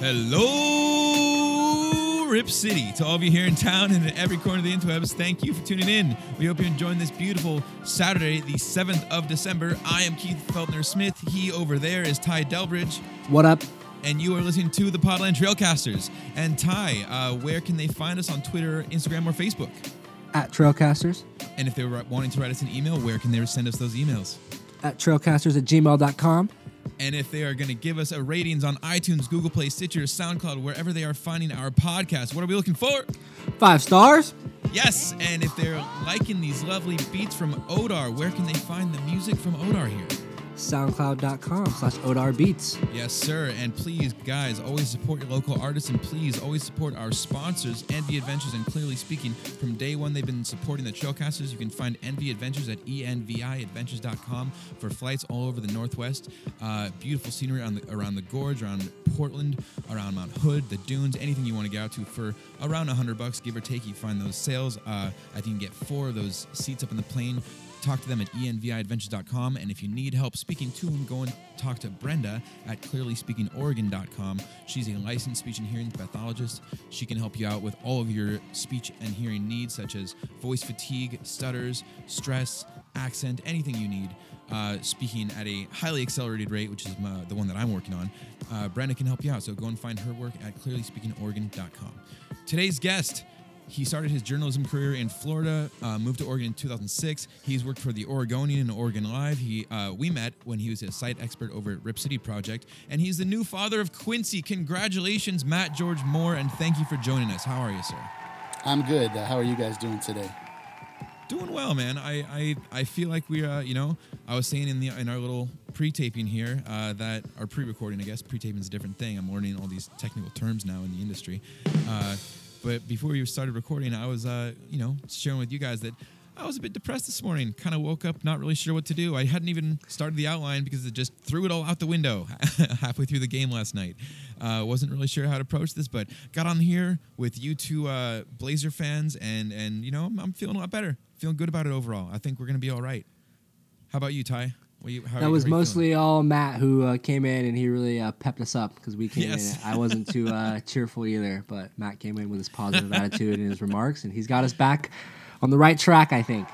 Hello, Rip City. To all of you here in town and in every corner of the interwebs, thank you for tuning in. We hope you're enjoying this beautiful Saturday, the 7th of December. I am Keith Feltner Smith. He over there is Ty Delbridge. What up? And you are listening to the Podland Trailcasters. And Ty, uh, where can they find us on Twitter, Instagram, or Facebook? At Trailcasters. And if they're wanting to write us an email, where can they send us those emails? At trailcasters at gmail.com. And if they are going to give us a ratings on iTunes, Google Play, Stitcher, SoundCloud, wherever they are finding our podcast, what are we looking for? Five stars. Yes, and if they're liking these lovely beats from Odar, where can they find the music from Odar here? soundcloud.com slash odar beats. Yes sir. And please guys always support your local artists and please always support our sponsors Envi Adventures. And clearly speaking from day one they've been supporting the trailcasters. You can find Envi Adventures at enviadventures.com for flights all over the northwest. Uh, beautiful scenery the, around the gorge around portland around mount hood the dunes anything you want to get out to for around 100 bucks give or take you find those sales. Uh, i think you can get four of those seats up in the plane talk to them at enviadventures.com. And if you need help speaking to them, go and talk to Brenda at clearlyspeakingoregon.com. She's a licensed speech and hearing pathologist. She can help you out with all of your speech and hearing needs, such as voice fatigue, stutters, stress, accent, anything you need. Uh, speaking at a highly accelerated rate, which is my, the one that I'm working on, uh, Brenda can help you out. So go and find her work at clearlyspeakingoregon.com. Today's guest he started his journalism career in Florida, uh, moved to Oregon in 2006. He's worked for the Oregonian and Oregon Live. He uh, we met when he was a site expert over at Rip City Project, and he's the new father of Quincy. Congratulations, Matt George Moore, and thank you for joining us. How are you, sir? I'm good. Uh, how are you guys doing today? Doing well, man. I I, I feel like we're uh, you know I was saying in the in our little pre-taping here uh, that our pre-recording, I guess pre-taping is a different thing. I'm learning all these technical terms now in the industry. Uh, but before we started recording, I was, uh, you know, sharing with you guys that I was a bit depressed this morning. Kind of woke up not really sure what to do. I hadn't even started the outline because it just threw it all out the window halfway through the game last night. Uh, wasn't really sure how to approach this, but got on here with you two uh, Blazer fans, and and you know I'm, I'm feeling a lot better. Feeling good about it overall. I think we're gonna be all right. How about you, Ty? You, that was mostly all Matt who uh, came in and he really uh, pepped us up because we came yes. in. I wasn't too uh, cheerful either, but Matt came in with his positive attitude and his remarks, and he's got us back on the right track, I think.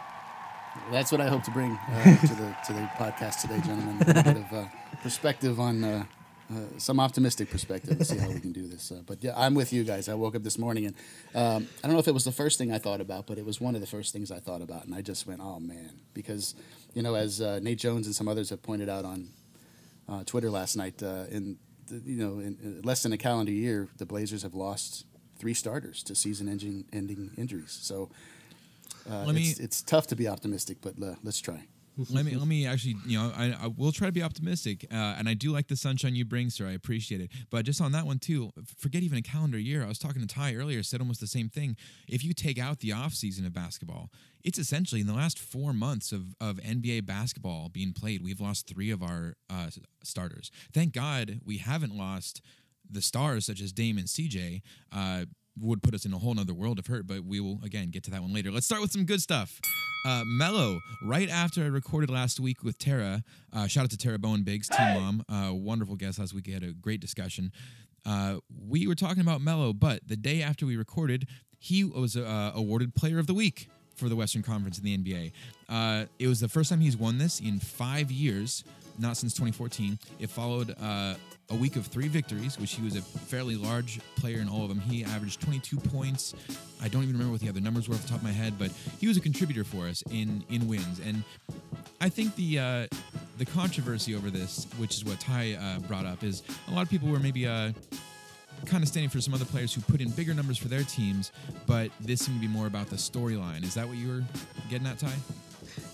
That's what I hope to bring uh, to the to the podcast today, gentlemen. A bit of uh, perspective on uh, uh, some optimistic perspective to see how we can do this. Uh, but yeah, I'm with you guys. I woke up this morning and um, I don't know if it was the first thing I thought about, but it was one of the first things I thought about, and I just went, "Oh man," because you know, as uh, Nate Jones and some others have pointed out on uh, Twitter last night, uh, in the, you know, in, in, less than a calendar year, the Blazers have lost three starters to season-ending injuries. So uh, me, it's, it's, tough to be optimistic, but let's try. Let me let me actually you know I, I will try to be optimistic uh, and I do like the sunshine you bring sir. I appreciate it. But just on that one too forget even a calendar year. I was talking to Ty earlier said almost the same thing. If you take out the off season of basketball it's essentially in the last four months of, of NBA basketball being played we've lost three of our uh, starters. Thank God we haven't lost the stars such as Dame and CJ uh, would put us in a whole other world of hurt but we will again get to that one later. Let's start with some good stuff. Uh, Melo, right after I recorded last week with Tara, uh, shout out to Tara Bowen Biggs, Team Mom, uh, wonderful guest last week. We had a great discussion. Uh, we were talking about Melo, but the day after we recorded, he was uh, awarded Player of the Week for the Western Conference in the NBA. Uh, it was the first time he's won this in five years, not since 2014. It followed uh, a week of three victories, which he was a fairly large player in all of them. He averaged 22 points. I don't even remember what the other numbers were off the top of my head, but he was a contributor for us in in wins. And I think the uh, the controversy over this, which is what Ty uh, brought up, is a lot of people were maybe. Kind of standing for some other players who put in bigger numbers for their teams, but this seemed to be more about the storyline. Is that what you were getting at, Ty?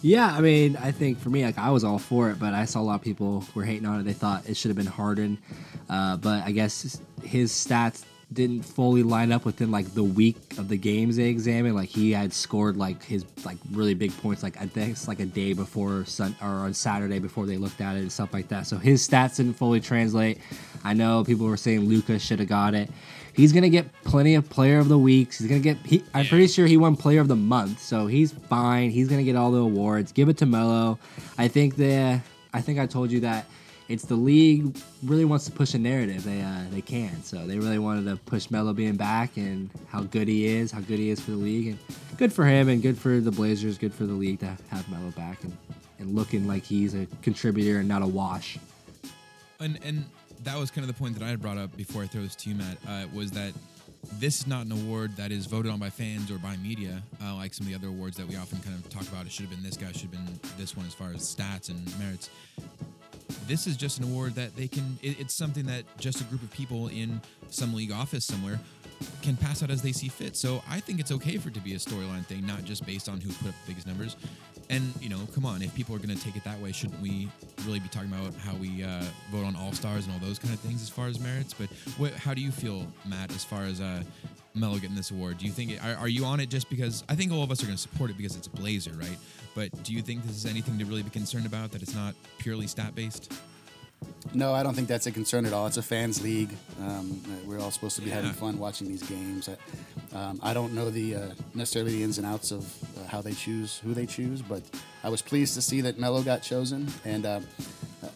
Yeah, I mean, I think for me, like I was all for it, but I saw a lot of people were hating on it. They thought it should have been Harden, uh, but I guess his stats didn't fully line up within like the week of the games they examined. Like he had scored like his like really big points, like I think it's like a day before sun or on Saturday before they looked at it and stuff like that. So his stats didn't fully translate. I know people were saying Lucas should have got it. He's gonna get plenty of Player of the Weeks. He's gonna get. He, I'm pretty sure he won Player of the Month, so he's fine. He's gonna get all the awards. Give it to Melo. I think the. I think I told you that it's the league really wants to push a narrative. They uh, they can, so they really wanted to push Melo being back and how good he is, how good he is for the league, and good for him and good for the Blazers, good for the league to have Melo back and, and looking like he's a contributor and not a wash. And and that was kind of the point that I had brought up before I throw this to you, Matt. Uh, was that this is not an award that is voted on by fans or by media, uh, like some of the other awards that we often kind of talk about. It should have been this guy, should have been this one as far as stats and merits. This is just an award that they can. It, it's something that just a group of people in some league office somewhere can pass out as they see fit. So I think it's okay for it to be a storyline thing, not just based on who put up the biggest numbers. And you know, come on, if people are going to take it that way, shouldn't we really be talking about how we uh, vote on all stars and all those kind of things as far as merits? But what, how do you feel, Matt, as far as uh, Melo getting this award? Do you think it, are, are you on it just because I think all of us are going to support it because it's a Blazer, right? But do you think this is anything to really be concerned about that it's not purely stat based? No, I don't think that's a concern at all. It's a fans' league. Um, we're all supposed to be Yeah. having fun watching these games. I, um, I don't know the uh, necessarily the ins and outs of uh, how they choose who they choose, but I was pleased to see that Melo got chosen. And uh,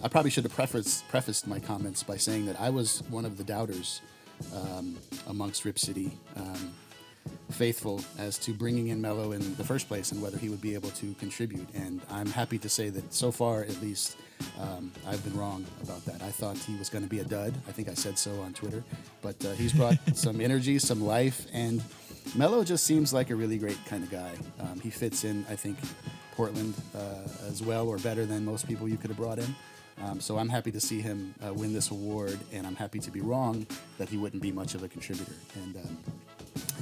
I probably should have prefaced, prefaced my comments by saying that I was one of the doubters um, amongst Rip City. Um, faithful as to bringing in Melo in the first place and whether he would be able to contribute. And I'm happy to say that so far, at least, um, I've been wrong about that. I thought he was going to be a dud. I think I said so on Twitter. But uh, he's brought some energy, some life, and Melo just seems like a really great kind of guy. Um, he fits in, I think, Portland uh, as well or better than most people you could have brought in. Um, so I'm happy to see him uh, win this award, and I'm happy to be wrong that he wouldn't be much of a contributor. And um,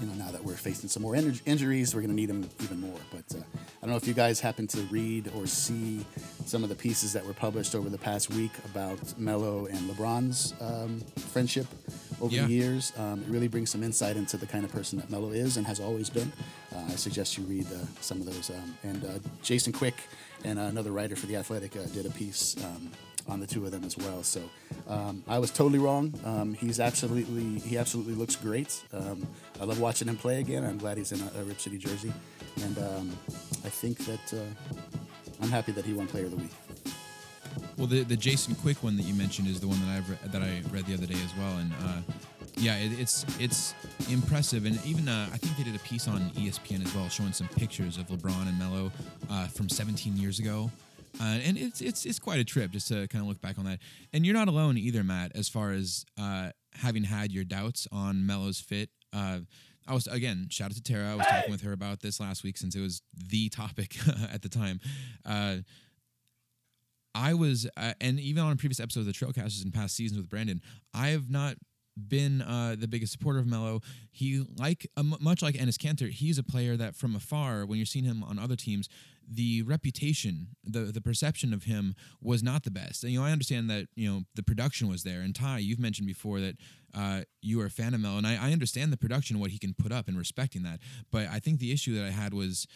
you know, now that we're facing some more in- injuries, we're going to need him even more. But uh, I don't know if you guys happen to read or see some of the pieces that were published over the past week about Melo and LeBron's um, friendship over Yeah. the years. Um, it really brings some insight into the kind of person that Melo is and has always been. Uh, I suggest you read uh, some of those. Um, and uh, Jason Quick and another writer for The Athletic uh, did a piece um, on the two of them as well. So um, I was totally wrong. Um, he's absolutely he absolutely looks great. Um, I love watching him play again. I'm glad he's in a, a Rip City jersey, and um, I think that uh, I'm happy that he won Player of the Week. Well, the the Jason Quick one that you mentioned is the one that re- that I read the other day as well, and uh, yeah, it, it's it's impressive, and even uh, I think they did a piece on ESPN as well, showing some pictures of LeBron and Melo uh, from 17 years ago. Uh, and it's it's it's quite a trip just to kind of look back on that. And you're not alone either, Matt, as far as uh, having had your doubts on Melo's fit. Uh, I was again shout out to Tara. I was talking with her about this last week since it was the topic at the time. Uh, I was, uh, and even on a previous episodes of the Trailcasters in past seasons with Brandon, I have not been uh, the biggest supporter of Melo. He, like uh, much like Enes Kanter, he's a player that from afar, when you're seeing him on other teams, the reputation, the the perception of him was not the best. And you know, I understand that you know the production was there. And Ty, you've mentioned before that uh, you are a fan of Melo, and I, I understand the production, what he can put up, and respecting that. But I think the issue that I had was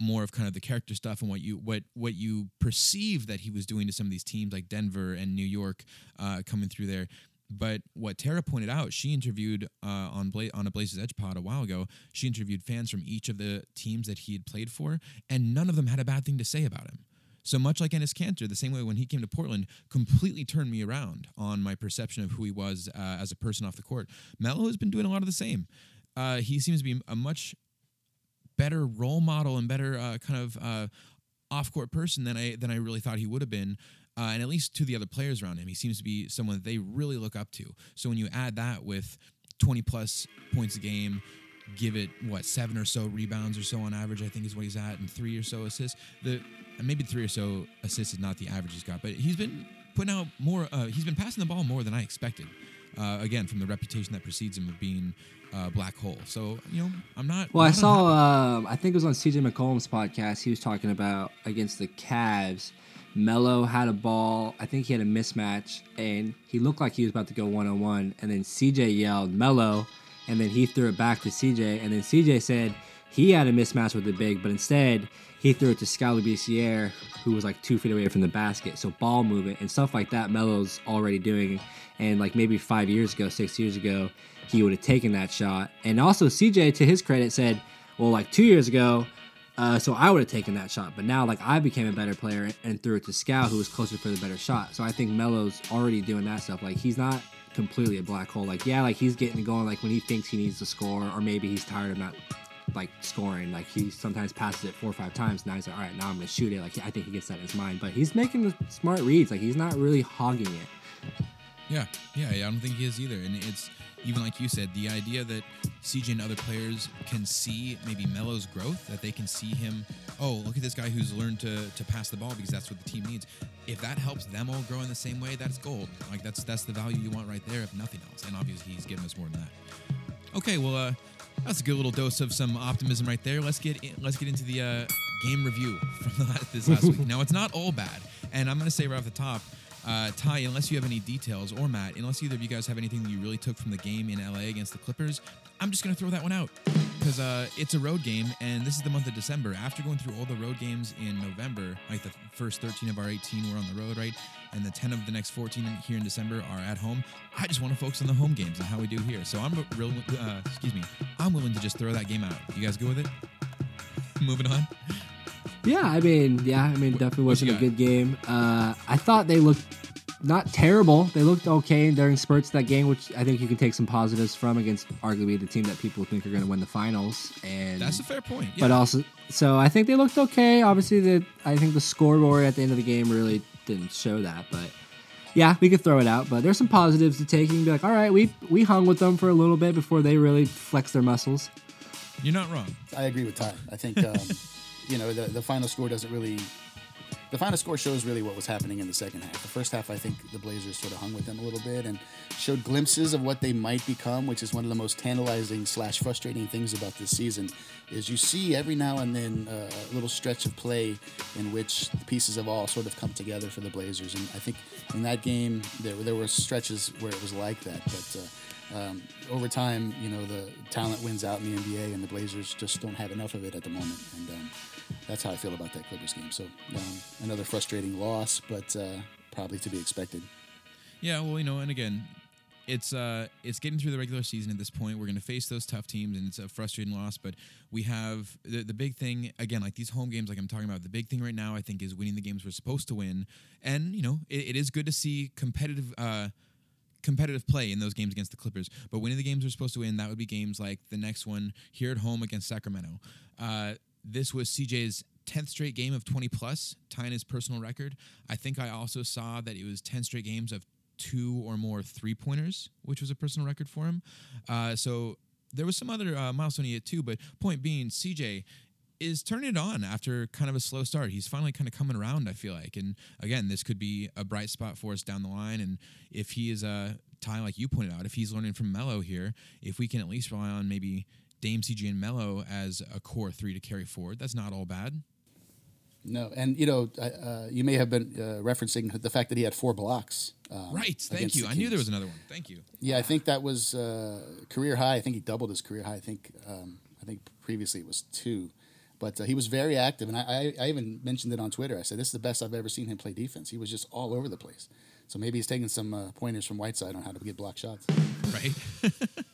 more of kind of the character stuff and what you what what you perceive that he was doing to some of these teams like Denver and New York uh, coming through there. But what Tara pointed out, she interviewed uh, on Bla- on a Blazers Edge pod a while ago. She interviewed fans from each of the teams that he had played for, and none of them had a bad thing to say about him. So much like Enes Kanter, the same way when he came to Portland, completely turned me around on my perception of who he was uh, as a person off the court. Melo has been doing a lot of the same. Uh, he seems to be a much better role model and better uh, kind of uh, off court person than I than I really thought he would have been. Uh, and at least to the other players around him, he seems to be someone that they really look up to. So when you add that with 20 plus points a game, give it what seven or so rebounds or so on average, I think is what he's at, and three or so assists. The maybe three or so assists is not the average he's got, but he's been putting out more. Uh, he's been passing the ball more than I expected. Uh, again, from the reputation that precedes him of being a black hole. So you know, I'm not. Well, I not saw. unhappy. Um, I think it was on CJ McCollum's podcast. He was talking about against the Cavs. Melo had a ball. I think he had a mismatch, and he looked like he was about to go one on one. And then CJ yelled Melo, and then he threw it back to CJ. And then CJ said he had a mismatch with the big, but instead he threw it to Skal Labissiere, who was like two feet away from the basket. So ball movement and stuff like that, Melo's already doing. And like maybe five years ago, six years ago, he would have taken that shot. And also CJ, to his credit, said, "Well, like two years ago, Uh, so I would have taken that shot, but now like I became a better player and threw it to Skal, who was closer for the better shot. So I think Melo's already doing that stuff. Like he's not completely a black hole. Like yeah, like he's getting going. Like when he thinks he needs to score, or maybe he's tired of not like scoring. Like he sometimes passes it four or five times. Now he's like, all right, now I'm gonna shoot it. Like I think he gets that in his mind, but he's making the smart reads. Like he's not really hogging it. Yeah, yeah, yeah. I don't think he is either. And it's even like you said, the idea that CJ and other players can see maybe Melo's growth, that they can see him. Oh, look at this guy who's learned to to pass the ball because that's what the team needs. If that helps them all grow in the same way, that's gold. Like that's that's the value you want right there, if nothing else. And obviously, he's given us more than that. Okay, well, uh, that's a good little dose of some optimism right there. Let's get in, let's get into the uh, game review from the last, this last week. Now, it's not all bad, and I'm going to say right off the top. Uh, Ty, unless you have any details, or Matt, unless either of you guys have anything that you really took from the game in LA against the Clippers, I'm just going to throw that one out because uh, it's a road game, and this is the month of December. After going through all the road games in November, like the first 13 of our 18 were on the road, right? And the 10 of the next 14 here in December are at home. I just want to focus on the home games and how we do here. So I'm real, uh, excuse me, I'm willing to just throw that game out. You guys go with it? Moving on. Yeah, I mean, yeah, I mean, definitely wasn't a good game. Uh, I thought they looked not terrible. They looked okay during spurts of that game, which I think you can take some positives from against arguably the team that people think are going to win the finals. And That's a fair point. Yeah. but also, so I think they looked okay. Obviously, the I think the scoreboard at the end of the game really didn't show that, but. Yeah, we could throw it out, but there's some positives to take. You can be like, all right, we we hung with them for a little bit before they really flex their muscles. You're not wrong. I agree with Ty. I think um, you know the the final score doesn't really. The final score shows really what was happening in the second half. The first half, I think the Blazers sort of hung with them a little bit and showed glimpses of what they might become, which is one of the most tantalizing slash frustrating things about this season. Is you see every now and then a little stretch of play in which the pieces have all sort of come together for the Blazers, and I think in that game there there were stretches where it was like that, but. Uh, um, over time, you know, the talent wins out in the NBA, and the Blazers just don't have enough of it at the moment. And um, that's how I feel about that Clippers game. So um, another frustrating loss, but uh, probably to be expected. Yeah, well, you know, and again, it's uh it's getting through the regular season at this point. We're going to face those tough teams, and it's a frustrating loss. But we have the the big thing again, like these home games, like I'm talking about. The big thing right now, I think, is winning the games we're supposed to win. And you know, it, it is good to see competitive. uh competitive play in those games against the Clippers. But winning the games we're supposed to win, that would be games like the next one here at home against Sacramento. Uh, this was CJ's 10th straight game of 20 plus, tying his personal record. I think I also saw that it was 10 straight games of two or more three pointers, which was a personal record for him. Uh, so there was some other uh, milestone he hit too, but point being, CJ is turning it on after kind of a slow start. He's finally kind of coming around, I feel like. And again, this could be a bright spot for us down the line. And if he is a Ty, like you pointed out, if he's learning from Melo here, if we can at least rely on maybe Dame CJ and Melo as a core three to carry forward, that's not all bad. No, and you know, uh, you may have been uh, referencing the fact that he had four blocks. Um, Right. Thank you. I knew there was another one. Thank you. Yeah, I think that was uh, career high. I think he doubled his career high. I think um, I think previously it was two, but uh, he was very active, and I, I, I even mentioned it on Twitter. I said this is the best I've ever seen him play defense. He was just all over the place. So maybe he's taking some uh, pointers from Whiteside on how to get block shots. Right.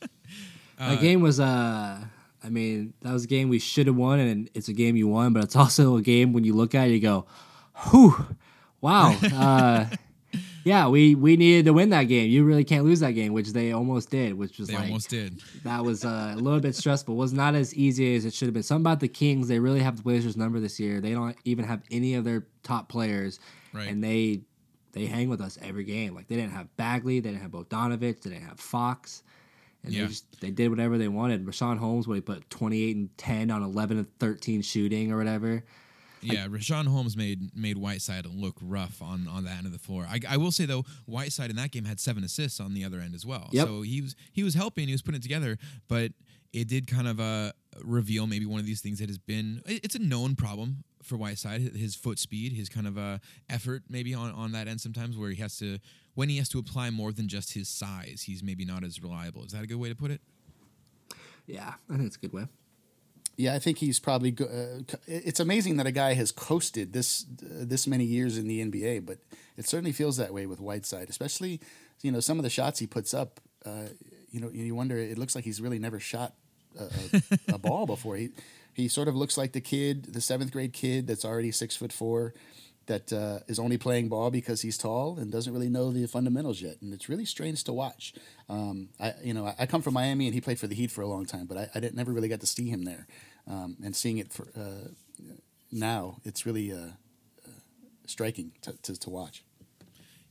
that game was uh I mean, that was a game we should have won and it's a game you won, but it's also a game when you look at it you go, Whew, wow. Uh yeah, we we needed to win that game. You really can't lose that game, which they almost did, which was they like almost did. that was uh, a little bit stressful. It was not as easy as it should have been. Something about the Kings, they really have the Blazers number this year. They don't even have any of their top players, Right. and they they hang with us every game. Like they didn't have Bagley, they didn't have Bogdanovich, they didn't have Fox, and Yeah. they just they did whatever they wanted. Richaun Holmes, what he put twenty eight and ten on eleven and thirteen shooting or whatever. Yeah, Richaun Holmes made made Whiteside look rough on, on that end of the floor. I, I will say though, Whiteside in that game had seven assists on the other end as well. Yep. So he was he was helping, he was putting it together, but it did kind of uh, reveal maybe one of these things that has been it- it's a known problem for Whiteside, his foot speed, his kind of uh, effort maybe on, on that end sometimes where he has to when he has to apply more than just his size, he's maybe not as reliable. Is that a good way to put it? Yeah, I think it's a good way. Yeah, I think he's probably. Go- uh, it's amazing that a guy has coasted this uh, this many years in the NBA, but it certainly feels that way with Whiteside, especially you know some of the shots he puts up. Uh, you know, you wonder. It looks like he's really never shot a, a, a ball before. He he sort of looks like the kid, the seventh grade kid that's already six foot four, that uh, is only playing ball because he's tall and doesn't really know the fundamentals yet, and it's really strange to watch. Um, I you know I, come from Miami and he played for the Heat for a long time, but I, I didn't never really got to see him there, um, and seeing it for uh, now, it's really uh, uh striking to, to, to, watch.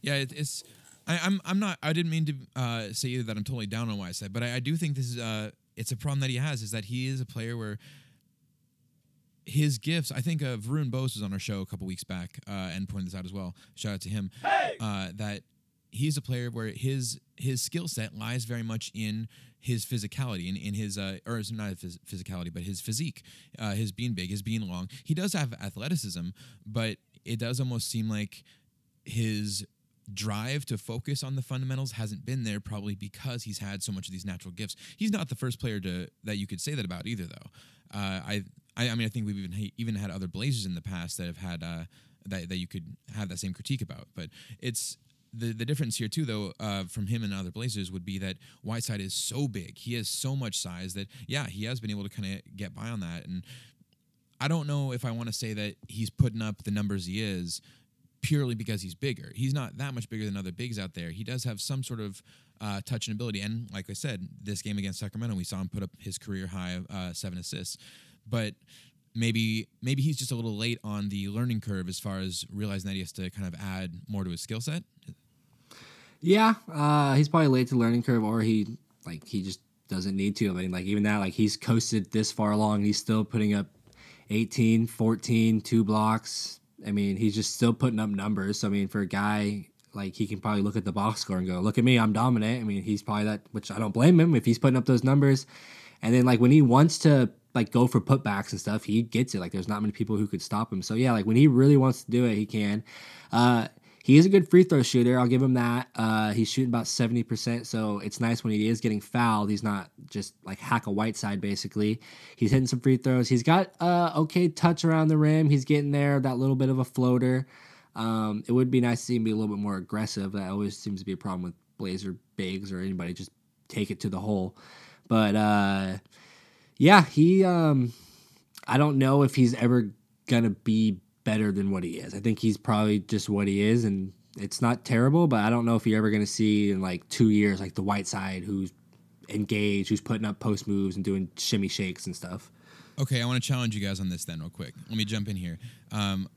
Yeah, it, it's. I, am I'm, I'm not. I didn't mean to uh, say either that I'm totally down on Whiteside, but I, I do think this is. Uh, it's a problem that he has is that he is a player where his gifts. I think uh, Varun Bose was on our show a couple weeks back uh, and pointed this out as well. Shout out to him. Hey! Uh, that he's a player where his his skill set lies very much in his physicality, in, in his uh, or not his physicality, but his physique, uh, his being big, his being long. He does have athleticism, but it does almost seem like his drive to focus on the fundamentals hasn't been there probably because he's had so much of these natural gifts. He's not the first player to that you could say that about either though. Uh, I, I, I mean I think we've even even had other Blazers in the past that have had uh, that that you could have that same critique about. But it's the the difference here too though uh, from him and other Blazers would be that Whiteside is so big. He has so much size that yeah, he has been able to kind of get by on that and I don't know if I want to say that he's putting up the numbers he is purely because he's bigger. He's not that much bigger than other bigs out there. He does have some sort of uh, touch and ability. And like I said, this game against Sacramento, we saw him put up his career high uh, seven assists. But maybe maybe he's just a little late on the learning curve as far as realizing that he has to kind of add more to his skill set. Yeah, uh, he's probably late to the learning curve, or he like he just doesn't need to. I mean, like even that, like he's coasted this far along, he's still putting up 18, 14, two blocks, I mean, he's just still putting up numbers. So, I mean, for a guy like he can probably look at the box score and go, "Look at me, I'm dominant." I mean, he's probably that, which I don't blame him if he's putting up those numbers. And then like when he wants to like go for putbacks and stuff, he gets it. Like there's not many people who could stop him. So yeah, like when he really wants to do it, he can. Uh, he is a good free throw shooter. I'll give him that. Uh, he's shooting about 70%, so it's nice when he is getting fouled. He's not just like hack a Whiteside, basically. He's hitting some free throws. He's got uh, okay touch around the rim. He's getting there, that little bit of a floater. Um, it would be nice to see him be a little bit more aggressive. That always seems to be a problem with Blazer bigs or anybody just take it to the hole. But uh, yeah, he. Um, I don't know if he's ever gonna be better than what he is. I think he's probably just what he is, and it's not terrible. But I don't know if you're ever to see in like two years like the Whiteside who's engaged, who's putting up post moves and doing shimmy shakes and stuff. Okay, I want to challenge you guys on this then, real quick. Let me jump in here. Um,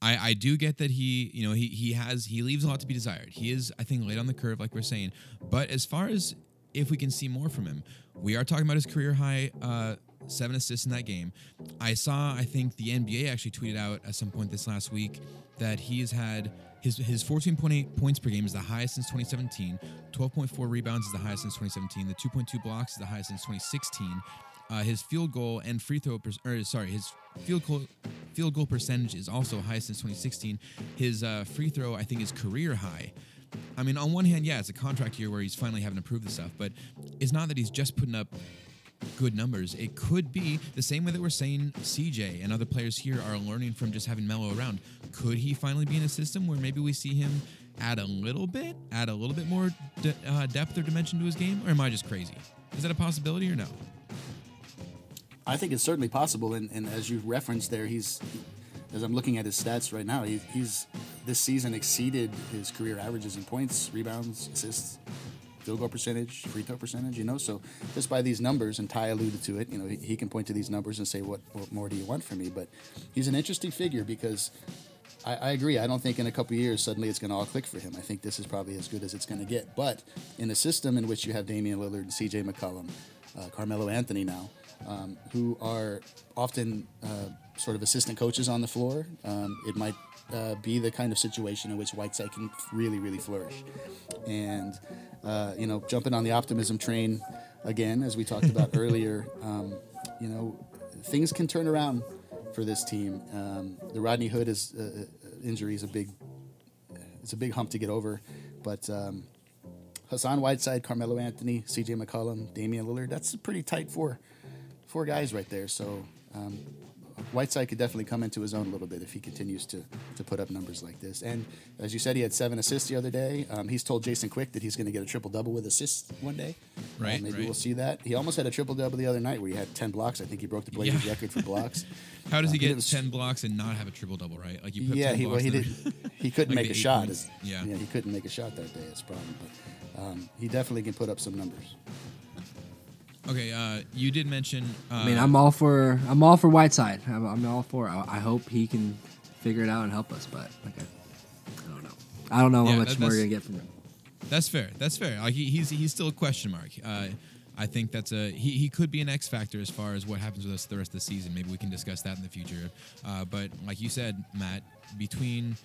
I, I do get that he, you know, he he has he leaves a lot to be desired. He is, I think, late on the curve, like we're saying. But as far as if we can see more from him, we are talking about his career high uh, seven assists in that game. I saw, I think the NBA actually tweeted out at some point this last week that he has had his his 14.8 points per game is the highest since 2017. 12.4 rebounds is the highest since 2017. The 2.2 blocks is the highest since 2016. Uh, his field goal and free throw, per- or sorry, his field goal field goal percentage is also highest since 2016. His uh, free throw, I think, is career high. I mean, on one hand, yeah, it's a contract year where he's finally having to prove this stuff, but it's not that he's just putting up good numbers. It could be the same way that we're saying CJ and other players here are learning from just having Melo around. Could he finally be in a system where maybe we see him add a little bit, add a little bit more de- uh, depth or dimension to his game, or am I just crazy? Is that a possibility or no? I think it's certainly possible, and, and as you referenced there, he's as I'm looking at his stats right now, he, he's this season exceeded his career averages in points, rebounds, assists field goal percentage, free throw percentage, you know. So just by these numbers, and Ty alluded to it, you know, he, can point to these numbers and say, what, what more do you want from me? But he's an interesting figure because I, I agree. I don't think in a couple years suddenly it's going to all click for him. I think this is probably as good as it's going to get. But in a system in which you have Damian Lillard and C.J. McCollum, uh, Carmelo Anthony now, um, who are often uh, sort of assistant coaches on the floor, um, it might uh, be the kind of situation in which Whiteside can really, really flourish. And, uh, you know, jumping on the optimism train again, as we talked about earlier, um, you know, things can turn around for this team. Um, the Rodney Hood is, uh, uh injury is a big, it's a big hump to get over, but um, Hassan Whiteside, Carmelo Anthony, C.J. McCollum, Damian Lillard, that's a pretty tight four, four guys right there. So um, Whiteside could definitely come into his own a little bit if he continues to to put up numbers like this. And as you said, he had seven assists the other day. Um, he's told Jason Quick that he's going to get a triple double with assists one day. Uh, Right, maybe right. we'll see that. He almost had a triple double the other night where he had ten blocks. I think he broke the Blazers Yeah. record for blocks. How does he Uh, get was- ten blocks and not have a triple double? Right? Like you put yeah, 10 he well, he did. He couldn't Like make a shot. Is- Yeah. he couldn't make a shot that day. It's a problem. But um, he definitely can put up some numbers. Okay, uh, you did mention. Uh, I mean, I'm all for I'm all for Whiteside. I'm, I'm all for. I, I hope he can figure it out and help us. But like, I, I don't know. I don't know Yeah, how much that- more we're gonna get from him. That's fair. That's fair. Like he, he's he's still a question mark. Uh, I think that's a he, he could be an X factor as far as what happens with us the rest of the season. Maybe we can discuss that in the future. Uh, but like you said, Matt, between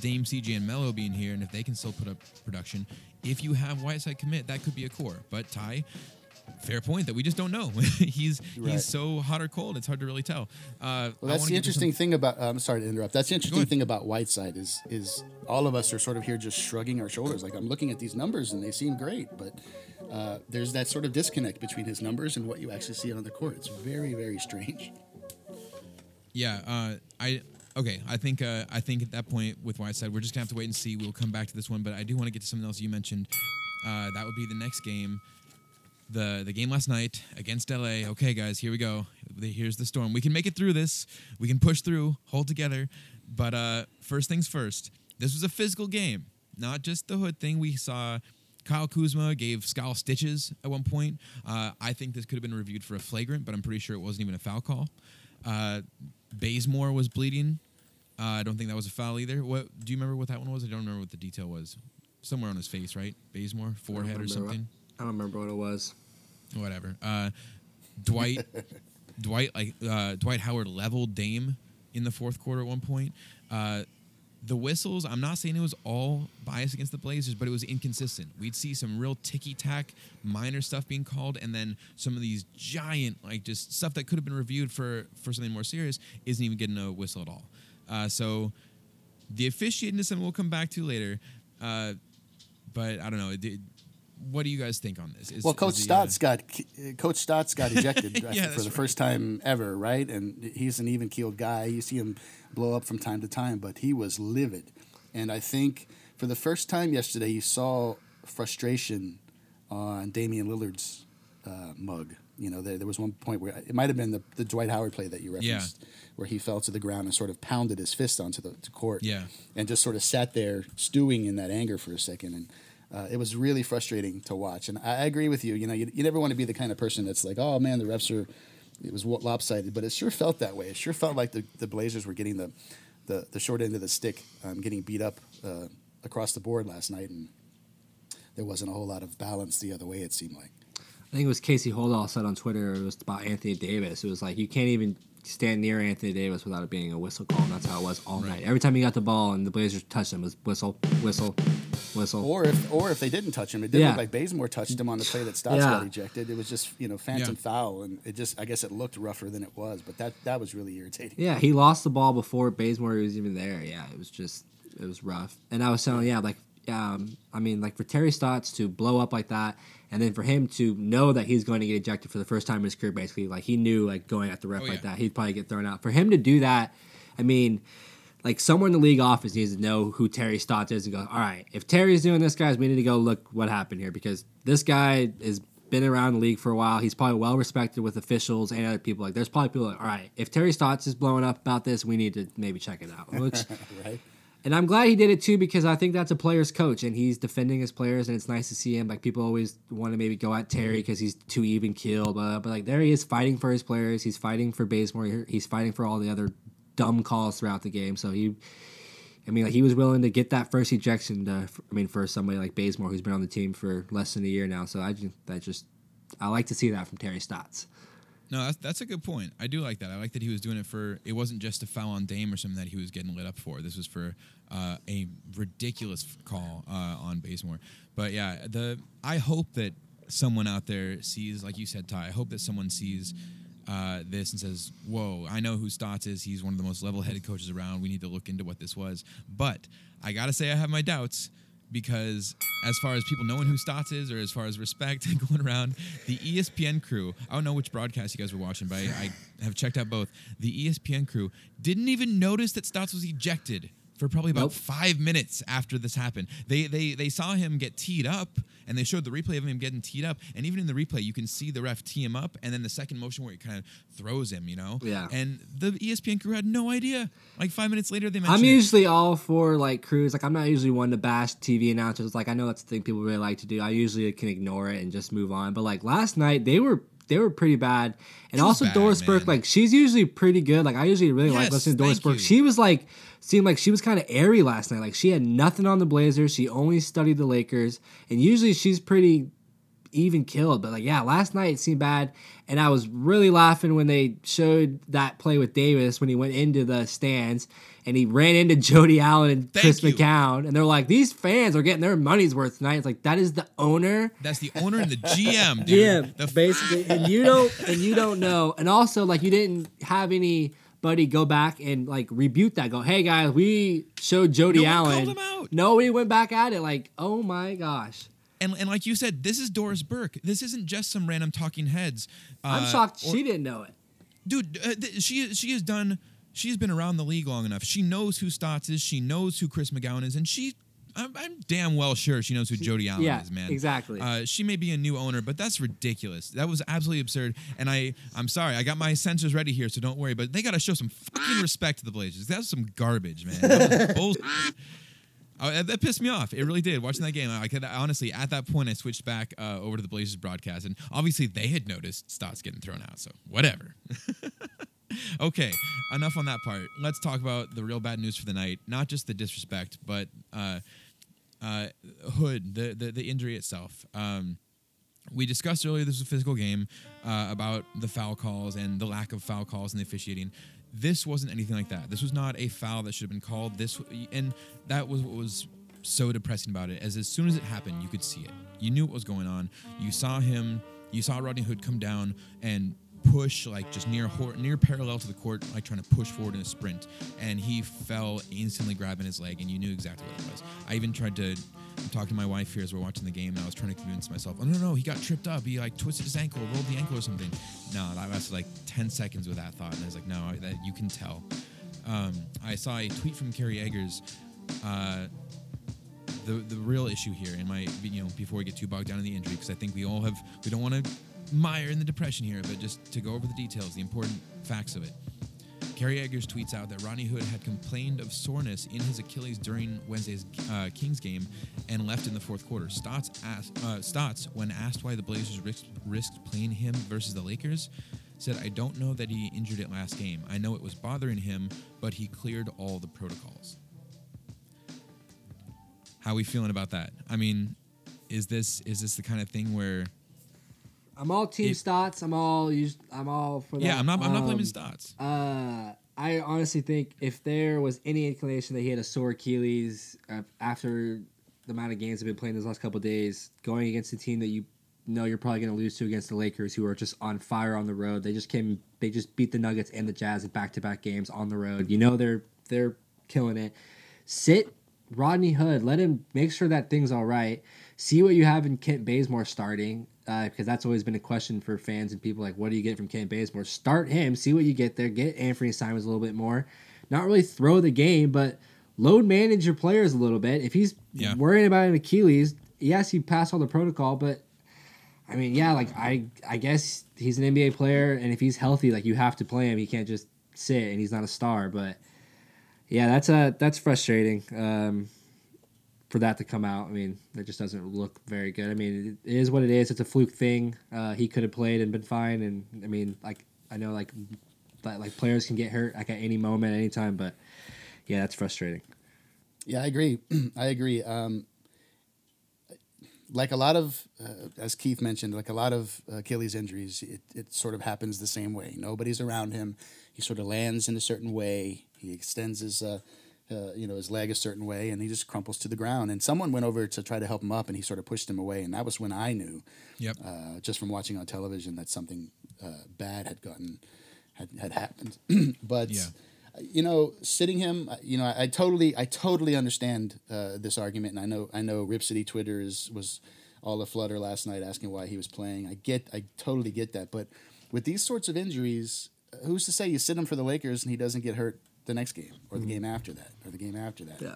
Dame, CJ, and Melo being here, and if they can still put up production, if you have Whiteside commit, that could be a core. But Ty, fair point that we just don't know. he's Right. he's so hot or cold, it's hard to really tell. Uh, Well, that's the interesting thing about. I'm sorry to interrupt. That's the interesting thing about Whiteside is is all of us are sort of here just shrugging our shoulders. Like I'm looking at these numbers and they seem great, but uh, there's that sort of disconnect between his numbers and what you actually see on the court. It's very very strange. Yeah, uh, I okay. I think uh, I think at that point with Whiteside, we're just gonna have to wait and see. We'll come back to this one, but I do want to get to something else you mentioned. Uh, that would be the next game, the the game last night against LA. Okay, guys, here we go. Here's the storm. We can make it through this. We can push through, hold together. But uh, first things first. This was a physical game, not just the hood thing. We saw. Kyle Kuzma gave Skal stitches at one point. Uh, I think this could have been reviewed for a flagrant, but I'm pretty sure it wasn't even a foul call. Uh, Bazemore was bleeding. Uh, I don't think that was a foul either. What do you remember what that one was? I don't remember what the detail was. Somewhere on his face, right? Bazemore, forehead or something. I don't remember what it was. Whatever. Uh, Dwight, Dwight, like uh, Dwight Howard leveled Dame in the fourth quarter at one point. Uh, the whistles. I'm not saying it was all biased against the Blazers, but it was inconsistent. We'd see some real ticky tack, minor stuff being called, and then some of these giant, like just stuff that could have been reviewed for for something more serious, isn't even getting a whistle at all. Uh, so the officiating is something we'll come back to later. Uh, but I don't know. It- what do you guys think on this? Is- Well, Coach uh, Stotts got uh, Coach Stotts got ejected Yeah, for the right. first time ever, right? And he's an even keeled guy. You see him blow up from time to time, but he was livid. And I think for the first time yesterday, you saw frustration on Damian Lillard's uh, mug. You know, there, there was one point where it might have been the, the Dwight Howard play that you referenced, where he fell to the ground and sort of pounded his fist onto the to court Yeah. and just sort of sat there stewing in that anger for a second. And uh, it was really frustrating to watch. And I, I agree with you. You know, you, you never want to be the kind of person that's like, oh man, the refs are, it was lopsided. But it sure felt that way. It sure felt like the, the Blazers were getting the, the, the short end of the stick, um, getting beat up uh, across the board last night. And there wasn't a whole lot of balance the other way, it seemed like. I think it was Casey Holdahl said on Twitter it was about Anthony Davis. It was like you can't even stand near Anthony Davis without it being a whistle call, and that's how it was all night. Every time he got the ball and the Blazers touched him, it was whistle, whistle, whistle. Or if, or if they didn't touch him, it did Yeah. look like Bazemore touched him on the play that Stotts Yeah. got ejected. It was just you know phantom Yeah. foul, and it just I guess it looked rougher than it was, but that that was really irritating. Yeah, he lost the ball before Bazemore was even there. Yeah, it was just it was rough. And I was telling, yeah, like um, I mean, like for Terry Stotts to blow up like that, and then for him to know that he's going to get ejected for the first time in his career, basically, like he knew like going at the ref Oh, like yeah. that, he'd probably get thrown out. For him to do that, I mean. Like someone in the league office needs to know who Terry Stotts is and go, all right, if Terry's doing this, guys, we need to go look what happened here because this guy has been around the league for a while. He's probably well respected with officials and other people. Like, there's probably people like, all right, if Terry Stotts is blowing up about this, we need to maybe check it out. Which, Right. And I'm glad he did it too because I think that's a player's coach and he's defending his players and it's nice to see him. Like people always want to maybe go at Terry because he's too even keeled, but but like there he is fighting for his players. He's fighting for Bazemore. He's fighting for all the other dumb calls throughout the game. So he. I mean, like he was willing to get that first ejection. To, I mean, for somebody like Bazemore, who's been on the team for less than a year now. So I just, that just, I like to see that from Terry Stotts. No, that's, that's a good point. I do like that. I like that he was doing it for. It wasn't just a foul on Dame or something that he was getting lit up for. This was for uh, a ridiculous call uh, on Bazemore. But yeah, the I hope that someone out there sees, like you said, Ty. I hope that someone sees uh, this and says, "Whoa, I know who Stotts is. He's one of the most level-headed coaches around. We need to look into what this was." But I gotta say, I have my doubts. because as far as people knowing who Stotts is, or as far as respect going around, the ESPN crew. I don't know which broadcast you guys were watching, but I, I have checked out both. The ESPN crew didn't even notice that Stotts was ejected for probably about Nope. five minutes after this happened. They they they saw him get teed up, and they showed the replay of him getting teed up. And even in the replay, you can see the ref tee him up, and then the second motion where he kind of throws him. You know. Yeah. And the ESPN crew had no idea. Like five minutes later, they mentioned. I'm it. usually all for like crews. Like I'm not usually one to bash TV announcers. Like I know that's the thing people really like to do. I usually can ignore it and just move on. But like last night, they were they were pretty bad. And also bad, Doris Burke, like she's usually pretty good. Like I usually really like listening to Doris Burke. you. She was like seemed like she was kind of airy last night. Like she had nothing on the Blazers. She only studied the Lakers. And usually she's pretty even killed. But like, yeah, last night it seemed bad, and I was really laughing when they showed that play with Davis when he went into the stands and he ran into Jody Allen and Thank Chris you. McGowan, and they're like, these fans are getting their money's worth tonight. It's like that is the owner. That's the owner and the GM, dude. Yeah, The f- and you don't and you don't know, and also like you didn't have anybody go back and like rebuke that. Go, hey guys, we showed Jody No Allen. him out. Nobody went back at it. Like, oh my gosh. and, and like you said, this is Doris Burke. This isn't just some random talking heads. I'm Uh, shocked or- she didn't know it. dude. Uh, th- she she has done. She's been around the league long enough. She knows who Stotts is. She knows who Chris McGowan is, and she. I'm, I'm damn well sure she knows who Jody Allen yeah, is, man. exactly. Uh, she may be a new owner, but that's ridiculous. That was absolutely absurd. And I, I'm sorry, I got my censors ready here, so don't worry. But they got to show some fucking respect to the Blazers. That's some garbage, man. That was bullshit. Uh, that- that pissed me off. It really did. Watching that game, I could honestly at that point I switched back uh, over to the Blazers broadcast, and obviously they had noticed Stotts getting thrown out. So whatever. okay, enough on that part. Let's talk about the real bad news for the night. Not just the disrespect, but uh, uh, Hood, the, the the injury itself. Um, we discussed earlier this was a physical game uh, about the foul calls and the lack of foul calls and the officiating. This wasn't anything like that. This was not a foul that should have been called. This and that was what was so depressing about it. As as soon as it happened, you could see it. You knew what was going on. You saw him. You saw Rodney Hood come down and push like just near near parallel to the court, like trying to push forward in a sprint, and he fell instantly grabbing his leg, and you knew exactly what it was. I even tried to I'm talking to my wife here as we're watching the game, and I was trying to convince myself, oh no, no, he got tripped up. He like twisted his ankle, rolled the ankle or something. No, that lasted like 10 seconds with that thought, and I was like, no, that you can tell. Um, I saw a tweet from Kerry Eggers. Uh, the the real issue here, in my you know, before we get too bogged down in the injury, because I think we all have we don't want to mire in the depression here, but just to go over the details, the important facts of it. Kerry Eggers tweets out that Ronnie Hood had complained of soreness in his Achilles during Wednesday's uh, Kings game and left in the fourth quarter. Stotts, asked, uh, Stotts, when asked why the Blazers risked, risked playing him versus the Lakers, said, I don't know that he injured it last game. I know it was bothering him, but he cleared all the protocols. How are we feeling about that? I mean, is this is this the kind of thing where I'm all team It- Stotts. I'm all used. I'm all for that. yeah, I'm not I'm not blaming Um, Stotts. Uh, I honestly think if there was any inclination that he had a sore Achilles uh, after the amount of games I've been playing those last couple days, going against a team that you know you're probably going to lose to against the Lakers, who are just on fire on the road. They just came. They just beat the Nuggets and the Jazz in back-to-back games on the road. You know they're they're killing it. Sit Rodney Hood. Let him make sure that thing's all right. See what you have in Kent Bazemore starting, uh, because that's always been a question for fans and people. Like, what do you get from Kent Bazemore? Start him. See what you get there. Get Anthony Simons a little bit more. Not really throw the game, but load manage your players a little bit. If he's Yeah. worrying about an Achilles, yes, he passed all the protocol, but I mean, yeah, like I, I guess he's an NBA player, and if he's healthy, like you have to play him. He can't just sit, and he's not a star. But yeah, that's a that's frustrating um, for that to come out. I mean, it just doesn't look very good. I mean, it is what it is. It's a fluke thing. Uh, he could have played and been fine. And I mean, like I know, like that, like players can get hurt like at any moment, anytime. But yeah, that's frustrating. Yeah, I agree. I agree. Um, like a lot of, uh, as Keith mentioned, like a lot of Achilles injuries, it, it sort of happens the same way. Nobody's around him. He sort of lands in a certain way. He extends his, uh, uh, you know, his leg a certain way, and he just crumples to the ground. And someone went over to try to help him up, and he sort of pushed him away. And that was when I knew, Yep. uh, just from watching on television, that something uh, bad had gotten had, had happened. but Yeah. you know, sitting him, uh, you know, I, I totally, I totally understand uh, this argument, and I know, I know, Rip City Twitter is was all a flutter last night asking why he was playing. I get, I totally get that, but with these sorts of injuries, who's to say you sit him for the Lakers and he doesn't get hurt the next game or the mm-hmm. game after that or the game after that? Yeah.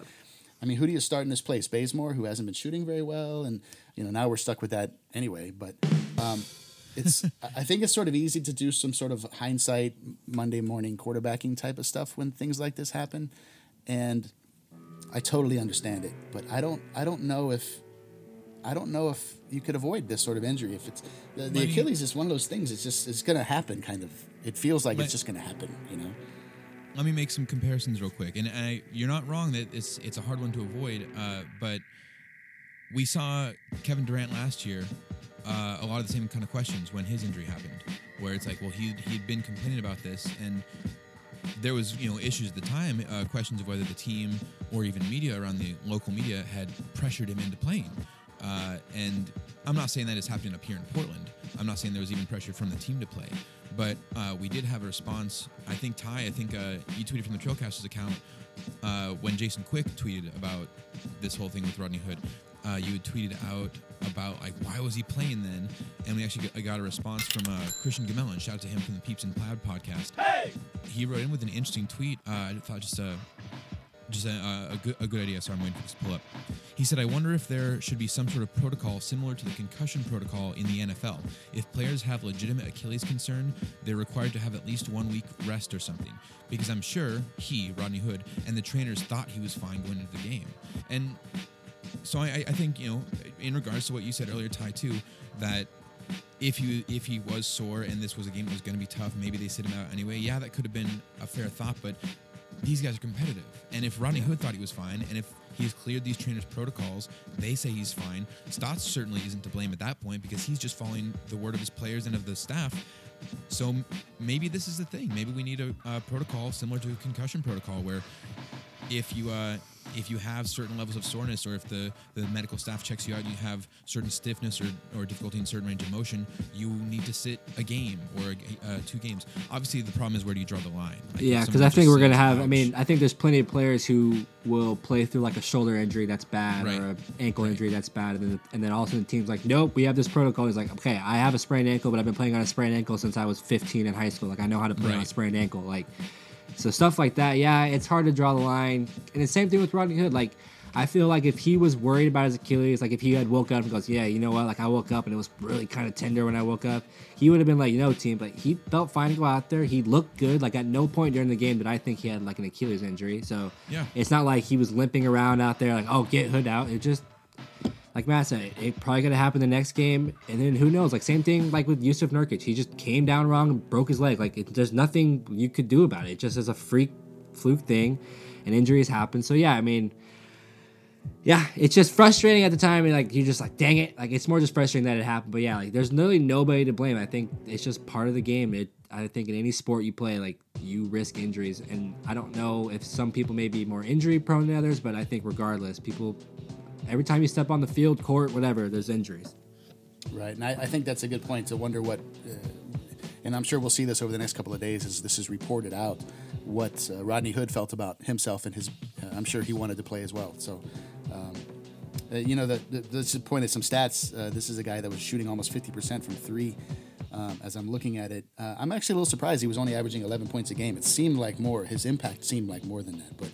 I mean, who do you start in this place? Bazemore, who hasn't been shooting very well, and you know now we're stuck with that anyway. But um, it's I think it's sort of easy to do some sort of hindsight Monday morning quarterbacking type of stuff when things like this happen, and I totally understand it. But I don't I don't know if I don't know if you could avoid this sort of injury if it's the, the Achilles is one of those things. It's just it's going to happen. Kind of. It feels like it's just going to happen. You know. Let me make some comparisons real quick, and I, you're not wrong that it's it's a hard one to avoid. Uh, but we saw Kevin Durant last year uh, a lot of the same kind of questions when his injury happened, where it's like, well, he he'd been complaining about this, and there was you know issues at the time, uh, questions of whether the team or even media around the local media had pressured him into playing. Uh, and I'm not saying that it's happening up here in Portland. I'm not saying there was even pressure from the team to play, but uh, we did have a response. I think Ty, I think uh, you tweeted from the Trailcasters account uh, when Jason Quick tweeted about this whole thing with Rodney Hood uh, you had tweeted out about like why was he playing then, and we actually got, got a response from uh, Christian Gamellan. Shout out to him from the Peeps in Plaid podcast. Hey! He wrote in with an interesting tweet. Uh, I thought just a just a, a, good, a good idea. Sorry, I'm waiting for this to pull up. He said, I wonder if there should be some sort of protocol similar to the concussion protocol in the NFL. If players have legitimate Achilles concern, they're required to have at least one week rest or something. Because I'm sure he, Rodney Hood, and the trainers thought he was fine going into the game. And so I, I think you know, in regards to what you said earlier, Ty, too, that if you if he was sore and this was a game that was going to be tough, maybe they sit him out anyway. Yeah, that could have been a fair thought, but these guys are competitive. And if Rodney Hood thought he was fine, and if he's cleared these trainers' protocols, they say he's fine. Stotts certainly isn't to blame at that point because he's just following the word of his players and of the staff. So maybe this is the thing. Maybe we need a, a protocol similar to a concussion protocol where if you uh, if you have certain levels of soreness or if the, the medical staff checks you out and you have certain stiffness or, or difficulty in certain range of motion, you need to sit a game or uh, two games. Obviously, the problem is where do you draw the line? Like yeah, because I think we're going to have, I mean, I think there's plenty of players who will play through like a shoulder injury that's bad right. or an ankle right. injury that's bad. And then, and then all of a sudden the team's like, nope, we have this protocol. He's like, okay, I have a sprained ankle, but I've been playing on a sprained ankle since I was 15 in high school. Like, I know how to play right. on a sprained ankle. Like, so stuff like that, yeah, it's hard to draw the line. And the same thing with Rodney Hood. Like, I feel like if he was worried about his Achilles, like if he had woke up and goes, yeah, you know what, like I woke up and it was really kind of tender when I woke up, he would have been like, you know, team, but he felt fine to go out there. He looked good. Like at no point during the game did I think he had like an Achilles injury. So yeah, it's not like he was limping around out there like, oh, get Hood out. It just like Matt said, it probably gonna happen the next game, and then who knows? Like same thing like with Yusuf Nurkic, he just came down wrong and broke his leg. Like it, there's nothing you could do about it. It just is a freak fluke thing, and injuries happen. So yeah, I mean, yeah, it's just frustrating at the time, and like you're just like, dang it, like it's more just frustrating that it happened. But yeah, like there's literally nobody to blame. I think it's just part of the game. It I think in any sport you play, like you risk injuries, and I don't know if some people may be more injury prone than others, but I think regardless, people every time you step on the field, court, whatever, there's injuries. Right, and I, I think that's a good point to wonder what, uh, and I'm sure we'll see this over the next couple of days as this is reported out, what uh, Rodney Hood felt about himself and his. Uh, I'm sure he wanted to play as well. So, um, uh, you know, the, the, let's point at some stats. Uh, this is a guy that was shooting almost 50% from three um, as I'm looking at it. Uh, I'm actually a little surprised he was only averaging 11 points a game. It seemed like more. His impact seemed like more than that. But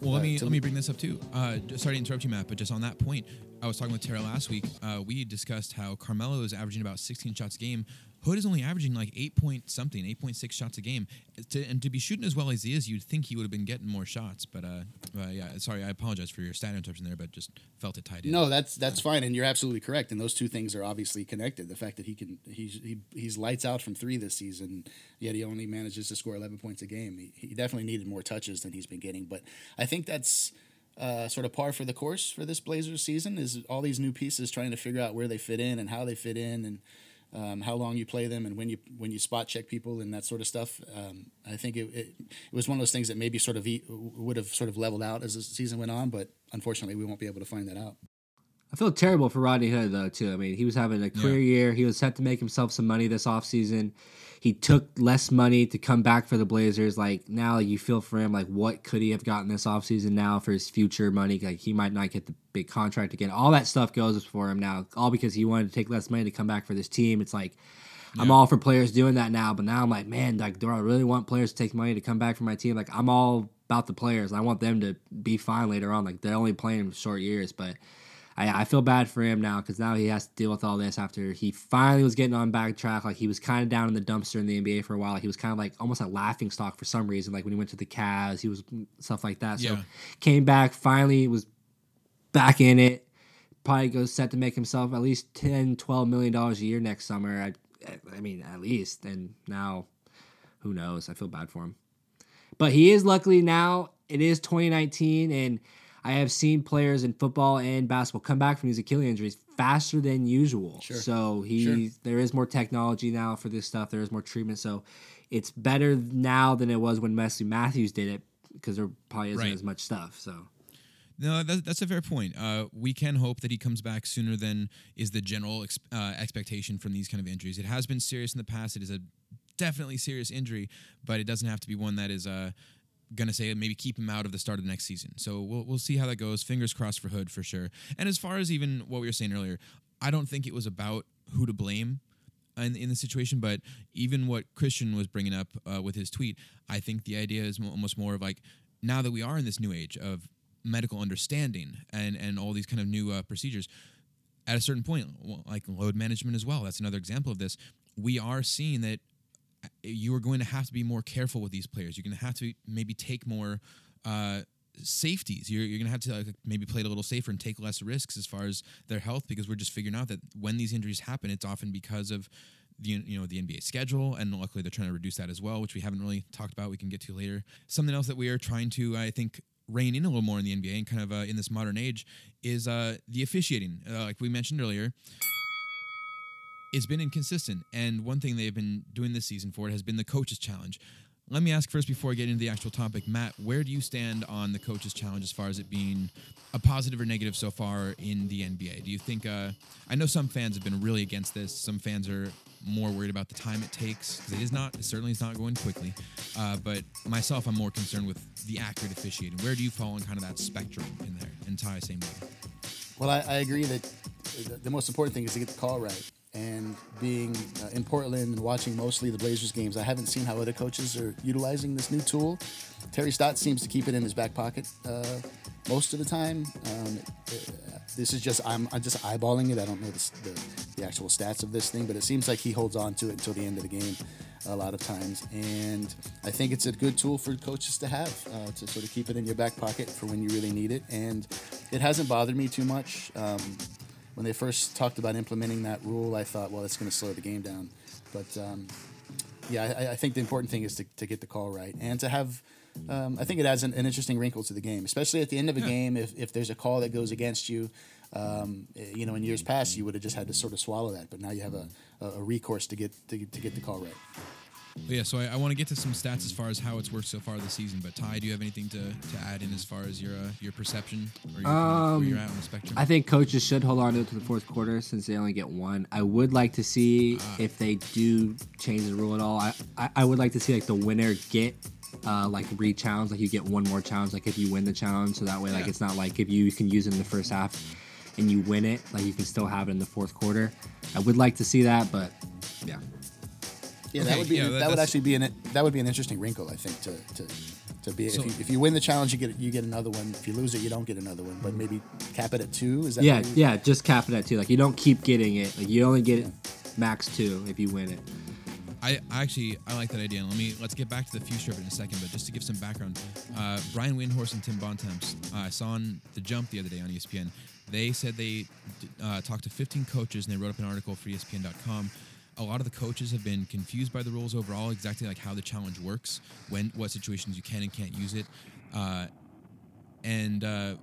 well, let uh, me let me bring this up too. Uh, sorry to interrupt you, Matt, but just on that point, I was talking with Tara last week. Uh, we discussed how Carmelo is averaging about 16 shots a game. Hood is only averaging like eight point something, eight point six shots a game, to, and to be shooting as well as he is, you'd think he would have been getting more shots. But uh, uh, yeah, sorry, I apologize for your stat interruption there, but just felt it tied in. No, that's that's fine, and you're absolutely correct. And those two things are obviously connected. The fact that he can he's he, he's lights out from three this season, yet he only manages to score 11 points a game. He, he definitely needed more touches than he's been getting, but I think that's. Uh, sort of par for the course for this Blazers season is all these new pieces trying to figure out where they fit in and how they fit in and um, how long you play them, and when you when you spot check people and that sort of stuff. Um, I think it, it, it, was one of those things that maybe sort of e- would have sort of leveled out as the season went on, but unfortunately, we won't be able to find that out. I feel terrible for Rodney Hood though too. I mean, he was having a career Yeah. year. He was set to make himself some money this offseason. He took less money to come back for the Blazers. Like now you feel for him like what could he have gotten this offseason now for his future money? Like he might not get the big contract again. All that stuff goes for him now. All because he wanted to take less money to come back for this team. It's like I'm all for players doing that now, but now I'm like, man, like do I really want players to take money to come back for my team? Like I'm all about the players. I want them to be fine later on. Like they're only playing short years, but I, I feel bad for him now because now he has to deal with all this after he finally was getting on back track. Like he was kind of down in the dumpster in the NBA for a while. He was kind of like almost a laughing stock for some reason. Like when he went to the Cavs, he was mm, stuff like that. So Yeah. came back, finally was back in it. Probably goes set to make himself at least 10, 12 million dollars a year next summer. I, I mean, at least. And now, who knows? I feel bad for him. But he is luckily now. It is 2019, and I have seen players in football and basketball come back from these Achilles injuries faster than usual. Sure. So he Sure. there is more technology now for this stuff. There is more treatment. So it's better now than it was when Wesley Matthews did it because there probably isn't Right. as much stuff. So No, that, that's a fair point. Uh, we can hope that he comes back sooner than is the general ex- uh, expectation from these kind of injuries. It has been serious in the past. It is a definitely serious injury, but it doesn't have to be one that is uh, to say maybe keep him out of the start of the next season. So we'll, we'll see how that goes. Fingers crossed for Hood for sure. And as far as even what we were saying earlier, I don't think it was about who to blame in, in the situation, but even what Christian was bringing up uh, with his tweet, I think the idea is almost more of like now that we are in this new age of medical understanding and and all these kind of new uh, procedures, at a certain point, like load management as well. That's another example of this. We are seeing that you are going to have to be more careful with these players. You're going to have to maybe take more. Uh, safeties you're, you're gonna have to maybe play it a little safer and take less risks as far as their health because we're just figuring out that when these injuries happen it's often because of the you know the NBA schedule and luckily they're trying to reduce that as well which we haven't really talked about we can get to later something else that we are trying to I think rein in a little more in the NBA and kind of uh, in this modern age is uh, the officiating uh, like we mentioned earlier it's been inconsistent. And one thing they've been doing this season for it has been the coaches challenge. Let me ask first before I get into the actual topic, Matt, where do you stand on the coaches challenge as far as it being a positive or negative so far in the NBA? Do you think? Uh, I know some fans have been really against this. Some fans are more worried about the time it takes because it is not. It certainly is not going quickly. Uh, but myself, I'm more concerned with the accurate officiating. Where do you fall in kind of that spectrum in there? And same way. Well, I, I agree that the most important thing is to get the call right. And being uh, in Portland and watching mostly the Blazers games, I haven't seen how other coaches are utilizing this new tool. Terry Stott seems to keep it in his back pocket uh, most of the time. Um, uh, this is just I'm, I'm just eyeballing it. I don't know the, the, the actual stats of this thing, but it seems like he holds on to it until the end of the game a lot of times. And I think it's a good tool for coaches to have uh, to sort of keep it in your back pocket for when you really need it. And it hasn't bothered me too much. Um, when they first talked about implementing that rule, I thought, well, it's going to slow the game down. But um, yeah, I, I think the important thing is to, to get the call right and to have. Um, I think it adds an, an interesting wrinkle to the game, especially at the end of a game. If, if there's a call that goes against you, um, you know, in years past, you would have just had to sort of swallow that. But now you have a, a, recourse to get to, get- to get the call right. But yeah, so I, I want to get to some stats as far as how it's worked so far this season. But Ty, do you have anything to, to add in as far as your uh, your perception or your, where you're at on the spectrum? I think coaches should hold on to it to the fourth quarter since they only get one. I would like to see if they do change the rule at all. I, I, I would like to see like the winner get uh, like re-challenge, like you get one more challenge, like if you win the challenge, so that way like Yeah. it's not like if you can use it in the first half and you win it, like you can still have it in the fourth quarter. I would like to see that, but yeah. Yeah, Okay, that would be yeah, that, that- would actually be an that would be an interesting wrinkle, I think, to to, to be So- if, you, if you win the challenge, you get you get another one. If you lose it, you don't get another one. But maybe cap it at two. Is that Yeah, yeah, just cap it at two. Like you don't keep getting it. Like you only get it max two if you win it. I, I actually I like that idea. And let me let's get back to the future of it in a second. But just to give some background, uh, Brian Windhorst and Tim Bontemps, uh, I saw on the Jump the other day on ESPN. They said they uh, talked to 15 coaches and they wrote up an article for ESPN.com. A lot of the coaches have been confused by the rules overall, exactly like how the challenge works, when what situations you can and can't use it. Uh, and uh,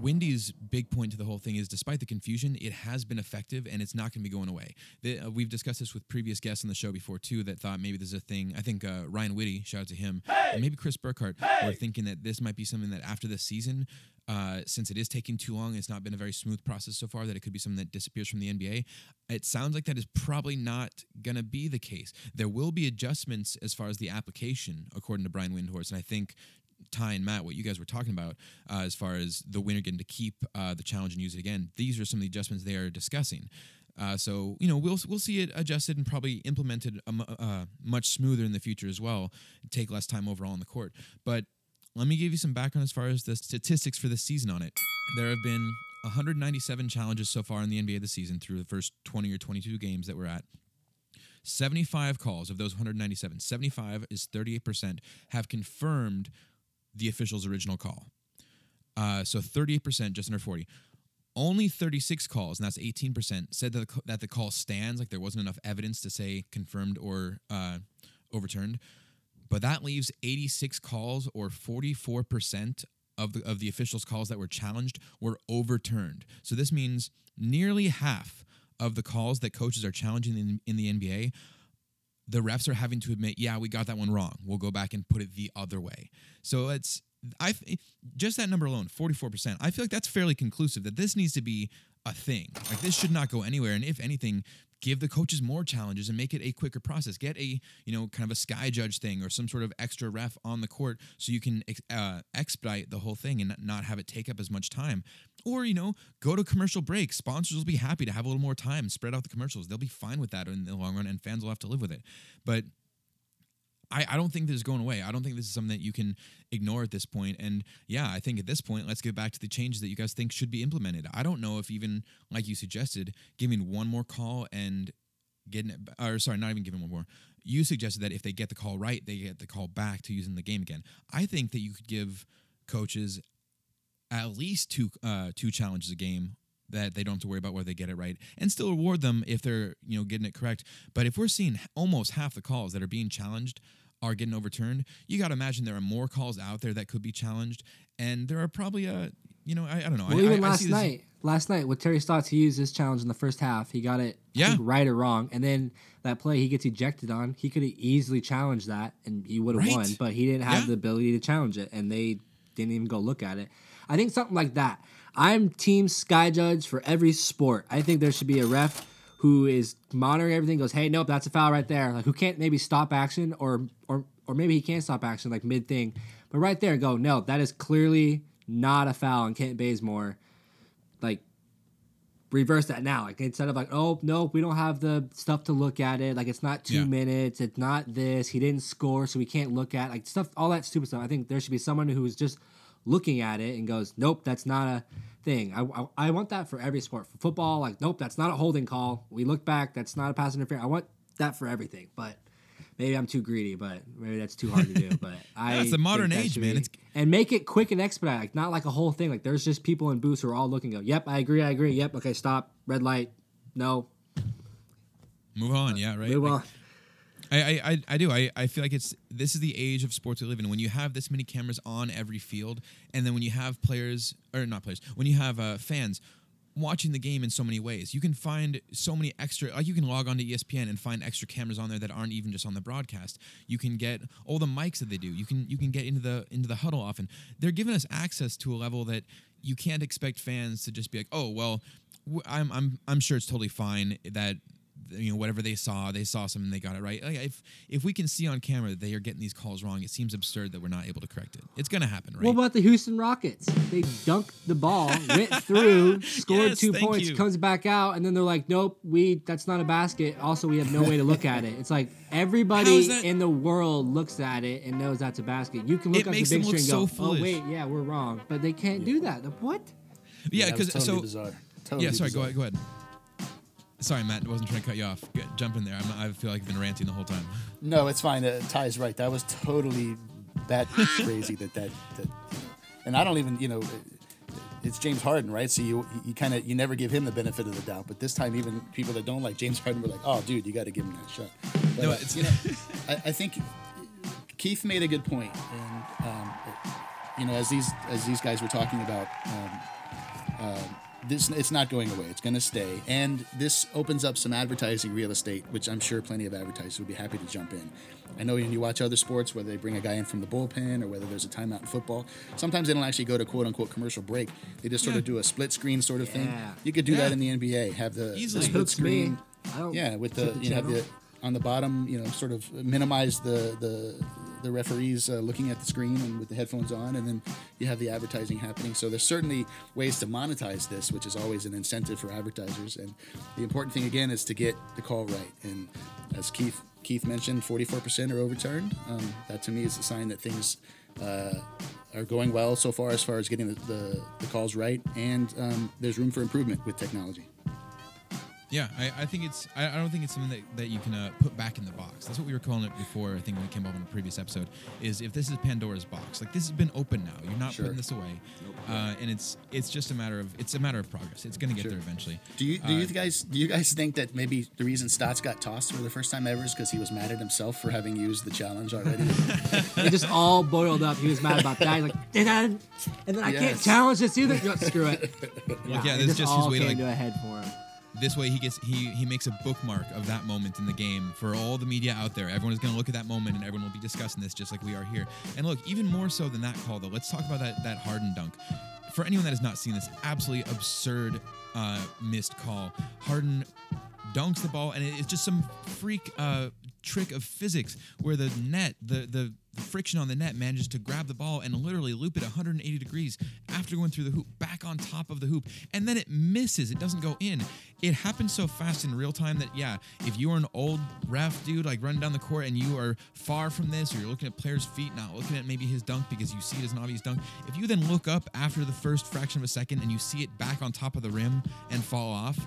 Windy's big point to the whole thing is, despite the confusion, it has been effective and it's not going to be going away. The, uh, we've discussed this with previous guests on the show before too, that thought maybe there's a thing. I think uh, Ryan Whitty, shout out to him, and maybe Chris Burkhardt, were thinking that this might be something that after this season. Uh, since it is taking too long, it's not been a very smooth process so far. That it could be something that disappears from the NBA. It sounds like that is probably not going to be the case. There will be adjustments as far as the application, according to Brian Windhorst, and I think Ty and Matt, what you guys were talking about uh, as far as the winner getting to keep uh, the challenge and use it again, these are some of the adjustments they are discussing. Uh, so you know we'll we'll see it adjusted and probably implemented um, much smoother in the future as well. Take less time overall on the court. But let me give you some background as far as the statistics for this season on it. There have been 197 challenges so far in the NBA this season through the first 20 or 22 games that we're at. 75 calls of those 197, 75 is 38%, have confirmed the official's original call. Uh, so 38%, just under 40. Only 36 calls, and that's 18%, said that the, that the call stands, like there wasn't enough evidence to say confirmed or uh, overturned. But that leaves 86 calls, or 44% of the, of the officials' calls that were challenged were overturned. So this means nearly half of the calls that coaches are challenging in, in the NBA the refs are having to admit, yeah, we got that one wrong. We'll go back and put it the other way. So it's I just that number alone, 44%. I feel like that's fairly conclusive that this needs to be a thing. Like this should not go anywhere and if anything, give the coaches more challenges and make it a quicker process. Get a, you know, kind of a sky judge thing or some sort of extra ref on the court so you can uh, expedite the whole thing and not have it take up as much time. Or, you know, go to commercial break. Sponsors will be happy to have a little more time, spread out the commercials. They'll be fine with that in the long run and fans will have to live with it. But I, I don't think this is going away. I don't think this is something that you can ignore at this point. And yeah, I think at this point, let's get back to the changes that you guys think should be implemented. I don't know if even like you suggested, giving one more call and getting it, or sorry, not even giving one more. You suggested that if they get the call right, they get the call back to using the game again. I think that you could give coaches at least two uh, two challenges a game that they don't have to worry about whether they get it right and still reward them if they're you know getting it correct but if we're seeing almost half the calls that are being challenged are getting overturned, you got to imagine there are more calls out there that could be challenged, and there are probably a you know I, I don't know. Well, I, even I, last night, last night with Terry Stotts, he used this challenge in the first half. He got it yeah. right or wrong, and then that play he gets ejected on. He could have easily challenged that, and he would have right. won, but he didn't have yeah. the ability to challenge it, and they didn't even go look at it. I think something like that. I'm team sky judge for every sport. I think there should be a ref who is monitoring everything. Goes, hey, nope, that's a foul right there. Like who can't maybe stop action or or or maybe he can't stop action like mid thing, but right there, go no, that is clearly not a foul on Kent Bazemore. Like reverse that now. Like instead of like, oh no, we don't have the stuff to look at it. Like it's not two Yeah. minutes. It's not this. He didn't score, so we can't look at like stuff. All that stupid stuff. I think there should be someone who's just looking at it and goes, nope, that's not a thing. I, I, I want that for every sport. For football, like nope, that's not a holding call. We look back, that's not a pass interference. I want that for everything, but. Maybe I'm too greedy, but maybe that's too hard to do. But I it's the modern that age, man. be- It's- and make it quick and expedite, like not like a whole thing. Like there's just people in booths who are all looking. Go, yep, I agree, I agree. Yep, okay, stop, red light, no, Move on, yeah, right. move Like, on. I, I, I, do. I, I feel like it's this is the age of sports we live in. When you have this many cameras on every field, and then when you have players or not players, when you have uh, fans watching the game in so many ways, you can find so many extra. Like you can log on to ESPN and find extra cameras on there that aren't even just on the broadcast. You can get all the mics that they do. You can you can get into the into the huddle often. They're giving us access to a level that you can't expect fans to just be like, oh well, I'm I'm I'm sure it's totally fine that you know whatever they saw they saw something they got it right like if if we can see on camera that they are getting these calls wrong it seems absurd that we're not able to correct it it's gonna happen right What about the Houston Rockets? They dunked the ball, went through, scored Yes, two points, you. comes back out, and then they're like, "Nope, we that's not a basket." Also, we have no way to look at it. It's like everybody in the world looks at it and knows that's a basket. You can look It up the big them look screen and so go, "Oh foolish. wait, yeah, we're wrong," but they can't do that. What? yeah that was because totally so bizarre. Totally yeah sorry bizarre. go ahead go ahead sorry matt I wasn't trying to cut you off jump in there I'm, i feel like i've been ranting the whole time No, it's fine. Uh, Ty's right. That was totally bat crazy. That that that, and I don't even you know. It's James Harden, right? So you you kind of you never give him the benefit of the doubt, but this time even people that don't like James Harden were like, "Oh, dude, you got to give him that shot." But, No, uh, it's- you know, I, I think Keith made a good point, and um, you know, as these as these guys were talking about um, uh, this it's not going away. It's going to stay, and this opens up some advertising real estate, which I'm sure plenty of advertisers would be happy to jump in. I know when you watch other sports, whether they bring a guy in from the bullpen or whether there's a timeout in football, sometimes they don't actually go to quote unquote commercial break. They just sort Yeah. of do a split screen sort of thing. Yeah. You could do Yeah. that in the NBA. Have the, the split screen. Yeah, with the the you have the on the bottom, you know, sort of minimize the the the referees uh, looking at the screen and with the headphones on, and then you have the advertising happening. So there's certainly ways to monetize this, which is always an incentive for advertisers. And the important thing again is to get the call right. And as Keith Keith mentioned, 44% are overturned. Um, that to me is a sign that things. Uh, are going well so far as far as getting the, the, the calls right, and um, there's room for improvement with technology. Yeah, I, I think it's. I, I don't think it's something that, that you can uh, put back in the box. That's what we were calling it before. I think when we came up in a previous episode, is if this is Pandora's box, like this has been open now. You're not Sure. putting this away, uh, and it's it's just a matter of it's a matter of progress. It's going to get Sure. there eventually. Do you do Uh, you guys do you guys think that maybe the reason Stotts got tossed for the first time ever is because he was mad at himself for having used the challenge already? It just all boiled up. He was mad about that. He's like, and then, and then I can't challenge this either. No, screw it. Yeah, yeah, it this just just his all way to, came like- to a head for him. This way, he gets he he makes a bookmark of that moment in the game for all the media out there. Everyone is going to look at that moment, and everyone will be discussing this just like we are here. And look, even more so than that call, though. Let's talk about that that Harden dunk. For anyone that has not seen this absolutely absurd uh, missed call, Harden dunks the ball, and it's just some freak uh, trick of physics where the net, the the friction on the net manages to grab the ball and literally loop it 180 degrees after going through the hoop back on top of the hoop and then it misses. It doesn't go in. It happens so fast in real time that yeah if you are an old ref dude like running down the court and you are far from this or you're looking at players feet not looking at maybe his dunk because you see it as an obvious dunk if you then look up after the first fraction of a second and you see it back on top of the rim and fall off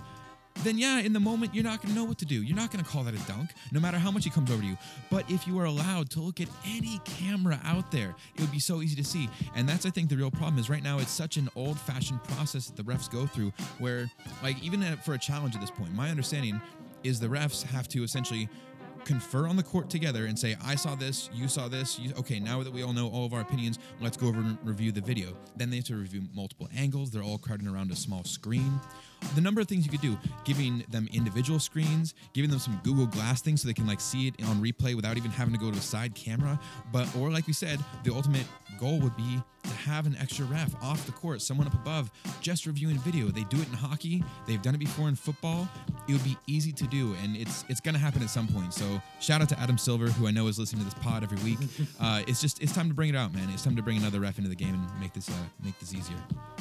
then yeah, in the moment, you're not going to know what to do. You're not going to call that a dunk, no matter how much he comes over to you. But if you are allowed to look at any camera out there, it would be so easy to see. And that's, I think, the real problem is right now it's such an old fashioned process that the refs go through where, like, even for a challenge at this point, my understanding is the refs have to essentially confer on the court together and say, I saw this, you saw this. You, okay, now that we all know all of our opinions, let's go over and review the video. Then they have to review multiple angles. They're all crowding around a small screen. The number of things you could do, giving them individual screens, giving them some Google Glass things so they can like see it on replay without even having to go to a side camera. But or like we said, the ultimate goal would be to have an extra ref off the court, someone up above, just reviewing video. They do it in hockey. They've done it before in football. It would be easy to do, and it's it's going to happen at some point. So shout out to Adam Silver, who I know is listening to this pod every week. Uh, it's just it's time to bring it out, man. It's time to bring another ref into the game and make this uh, make this easier.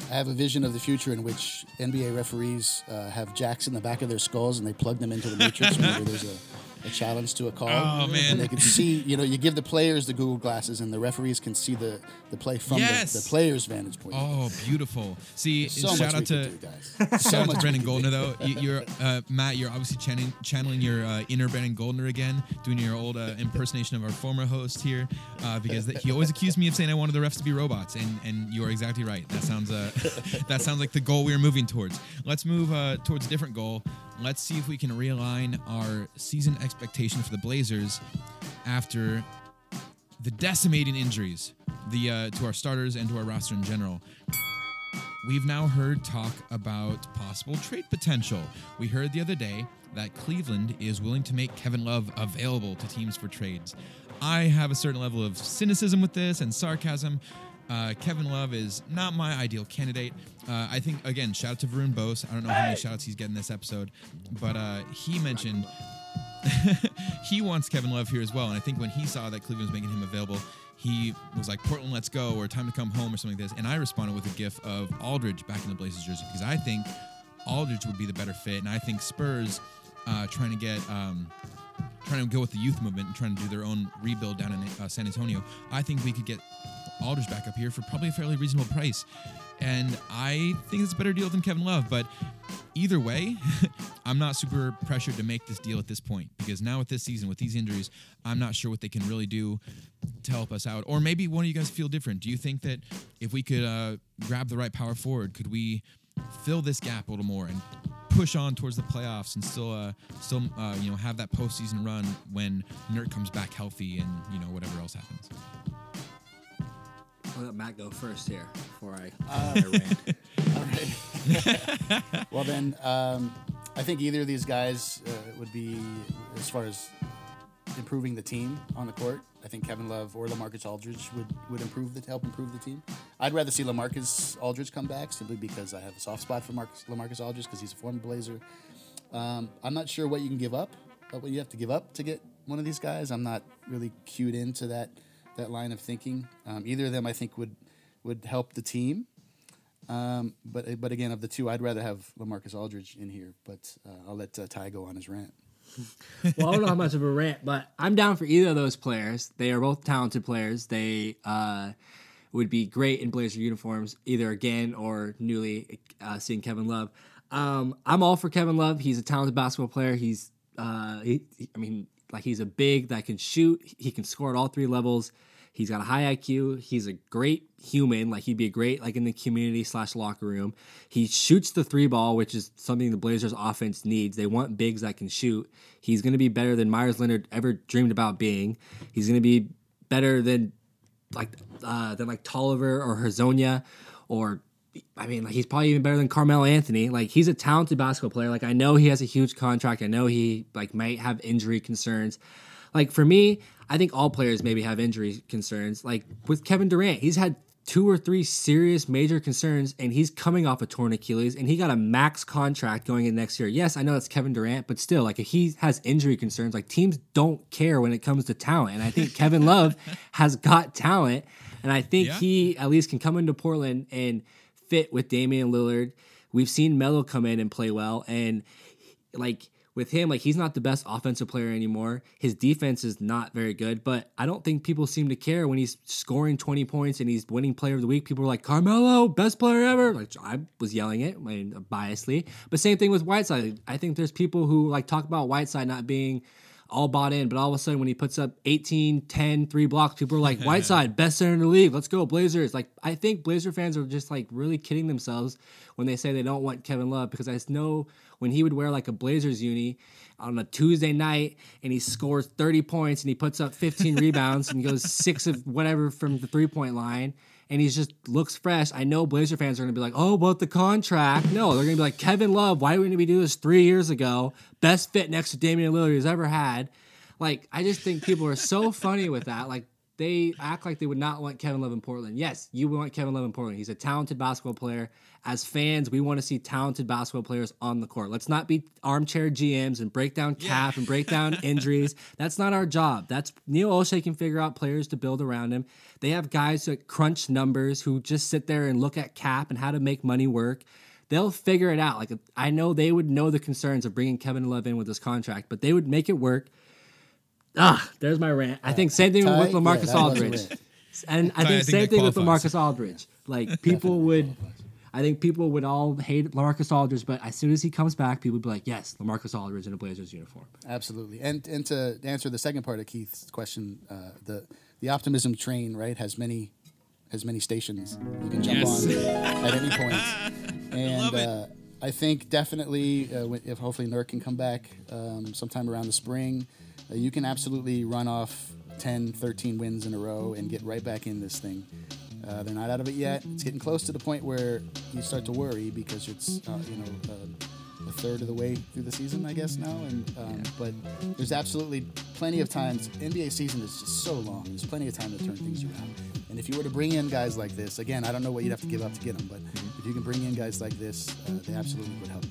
I have a vision of the future in which NBA referees uh, have jacks in the back of their skulls and they plug them into the matrix whenever there's a, a challenge to a call. Oh, man. And they can see, you know, you give the players the Google glasses and the referees can see the, the play from Yes. the, the player's vantage point. Oh, beautiful! See, so shout out to do, guys. Shout out to Brendan Goldner though. You, you're uh, Matt. You're obviously channeling, channeling your uh, inner Brendan Goldner again, doing your old uh, impersonation of our former host here, uh, because that, he always accused me of saying I wanted the refs to be robots, and and you are exactly right. That sounds uh, that sounds like the goal we are moving towards. Let's move uh, towards a different goal. Let's see if we can realign our season expectation for the Blazers after the decimating injuries the uh, to our starters and to our roster in general. We've now heard talk about possible trade potential. We heard the other day that Cleveland is willing to make Kevin Love available to teams for trades. I have a certain level of cynicism with this and sarcasm. Uh, Kevin Love is not my ideal candidate. Uh, I think, again, shout out to Varun Bose. I don't know how many shouts he's getting this episode, but uh, he mentioned he wants Kevin Love here as well. And I think when he saw that Cleveland was making him available, he was like, Portland, let's go, or time to come home, or something like this. And I responded with a gif of Aldridge back in the Blazers jersey because I think Aldridge would be the better fit. And I think Spurs uh, trying to get. Um, Trying to go with the youth movement and trying to do their own rebuild down in uh, San Antonio, I think we could get Aldridge back up here for probably a fairly reasonable price. And I think it's a better deal than Kevin Love. But either way, I'm not super pressured to make this deal at this point because now with this season, with these injuries, I'm not sure what they can really do to help us out. Or maybe one of you guys feel different. Do you think that if we could uh, grab the right power forward, could we fill this gap a little more and push on towards the playoffs and still, uh, still, uh, you know, have that postseason run when Nurk comes back healthy and you know whatever else happens? I'll let Matt go first here before I, Uh, I. All right. well, then, um, I think either of these guys uh, would be, as far as improving the team on the court. I think Kevin Love or Lamarcus Aldridge would, would improve the help improve the team. I'd rather see Lamarcus Aldridge come back simply because I have a soft spot for Marcus, Lamarcus Aldridge because he's a former Blazer. Um, I'm not sure what you can give up, but what you have to give up to get one of these guys. I'm not really cued into that that line of thinking. Um, either of them, I think, would would help the team. Um, but but again, of the two, I'd rather have Lamarcus Aldridge in here. But uh, I'll let uh, Ty go on his rant. well, I don't know how much of a rant, but I'm down for either of those players. They are both talented players. They uh, would be great in Blazer uniforms, either again or newly uh, seeing Kevin Love. Um, I'm all for Kevin Love. He's a talented basketball player. He's, uh, he, I mean, like he's a big that can shoot. He can score at all three levels. He's got a high IQ. He's a great human. Like he'd be great like in the community slash locker room. He shoots the three ball, which is something the Blazers offense needs. They want bigs that can shoot. He's going to be better than Meyers Leonard ever dreamed about being. He's going to be better than like uh, than like Tolliver or Hezonja or I mean, like he's probably even better than Carmelo Anthony. Like he's a talented basketball player. Like I know he has a huge contract. I know he like might have injury concerns. Like for me, I think all players maybe have injury concerns. Like with Kevin Durant, he's had two or three serious major concerns and he's coming off a torn Achilles and he got a max contract going in next year. Yes, I know it's Kevin Durant, but still like if he has injury concerns, like teams don't care when it comes to talent. And I think Kevin Love has got talent and I think yeah. he at least can come into Portland and fit with Damian Lillard. We've seen Melo come in and play well and like with him, like he's not the best offensive player anymore. His defense is not very good, but I don't think people seem to care when he's scoring 20 points and he's winning player of the week. People are like, Carmelo, best player ever. Like I was yelling it, I mean, biasly. But same thing with Whiteside. I think there's people who like talk about Whiteside not being all bought in, but all of a sudden when he puts up 18, 10, three blocks, people are like, Whiteside, best center in the league. Let's go, Blazers. Like, I think Blazer fans are just like really kidding themselves when they say they don't want Kevin Love because I know when he would wear like a Blazers uni on a Tuesday night and he scores 30 points and he puts up 15 rebounds and he goes six of whatever from the three point line and he just looks fresh. I know Blazer fans are going to be like, oh, about the contract. No, they're going to be like, Kevin Love, why didn't we do this three years ago? Best fit next to Damian Lillard he's ever had. Like, I just think people are so funny with that. Like, they act like they would not want Kevin Love in Portland. Yes, you want Kevin Love in Portland. He's a talented basketball player. As fans, we want to see talented basketball players on the court. Let's not be armchair GMs and break down cap yeah. and break down injuries. That's not our job. That's Neil Olshey can figure out players to build around him. They have guys that crunch numbers who just sit there and look at cap and how to make money work they'll figure it out. Like I know they would know the concerns of bringing Kevin Love in with this contract, but they would make it work. Ah, there's my rant. I think same thing with Lamarcus yeah, Aldridge. And I think I same thing with Lamarcus Aldridge. Like people would I think people would all hate Lamarcus Aldridge, but as soon as he comes back, people would be like, "Yes, Lamarcus Aldridge in a Blazers uniform." Absolutely. And and to answer the second part of Keith's question, uh, the the optimism train right has many has many stations you can jump yes. on at any point. And I, uh, I think definitely uh, if hopefully Nurk can come back um, sometime around the spring uh, you can absolutely run off 10, 13 wins in a row and get right back in this thing. Uh, they're not out of it yet. It's getting close to the point where you start to worry because it's uh, you know uh, a third of the way through the season, I guess now. And um, but there's absolutely plenty of times. NBA season is just so long. There's plenty of time to turn things around. And if you were to bring in guys like this, again, I don't know what you'd have to give up to get them, but if you can bring in guys like this, uh, they absolutely would help.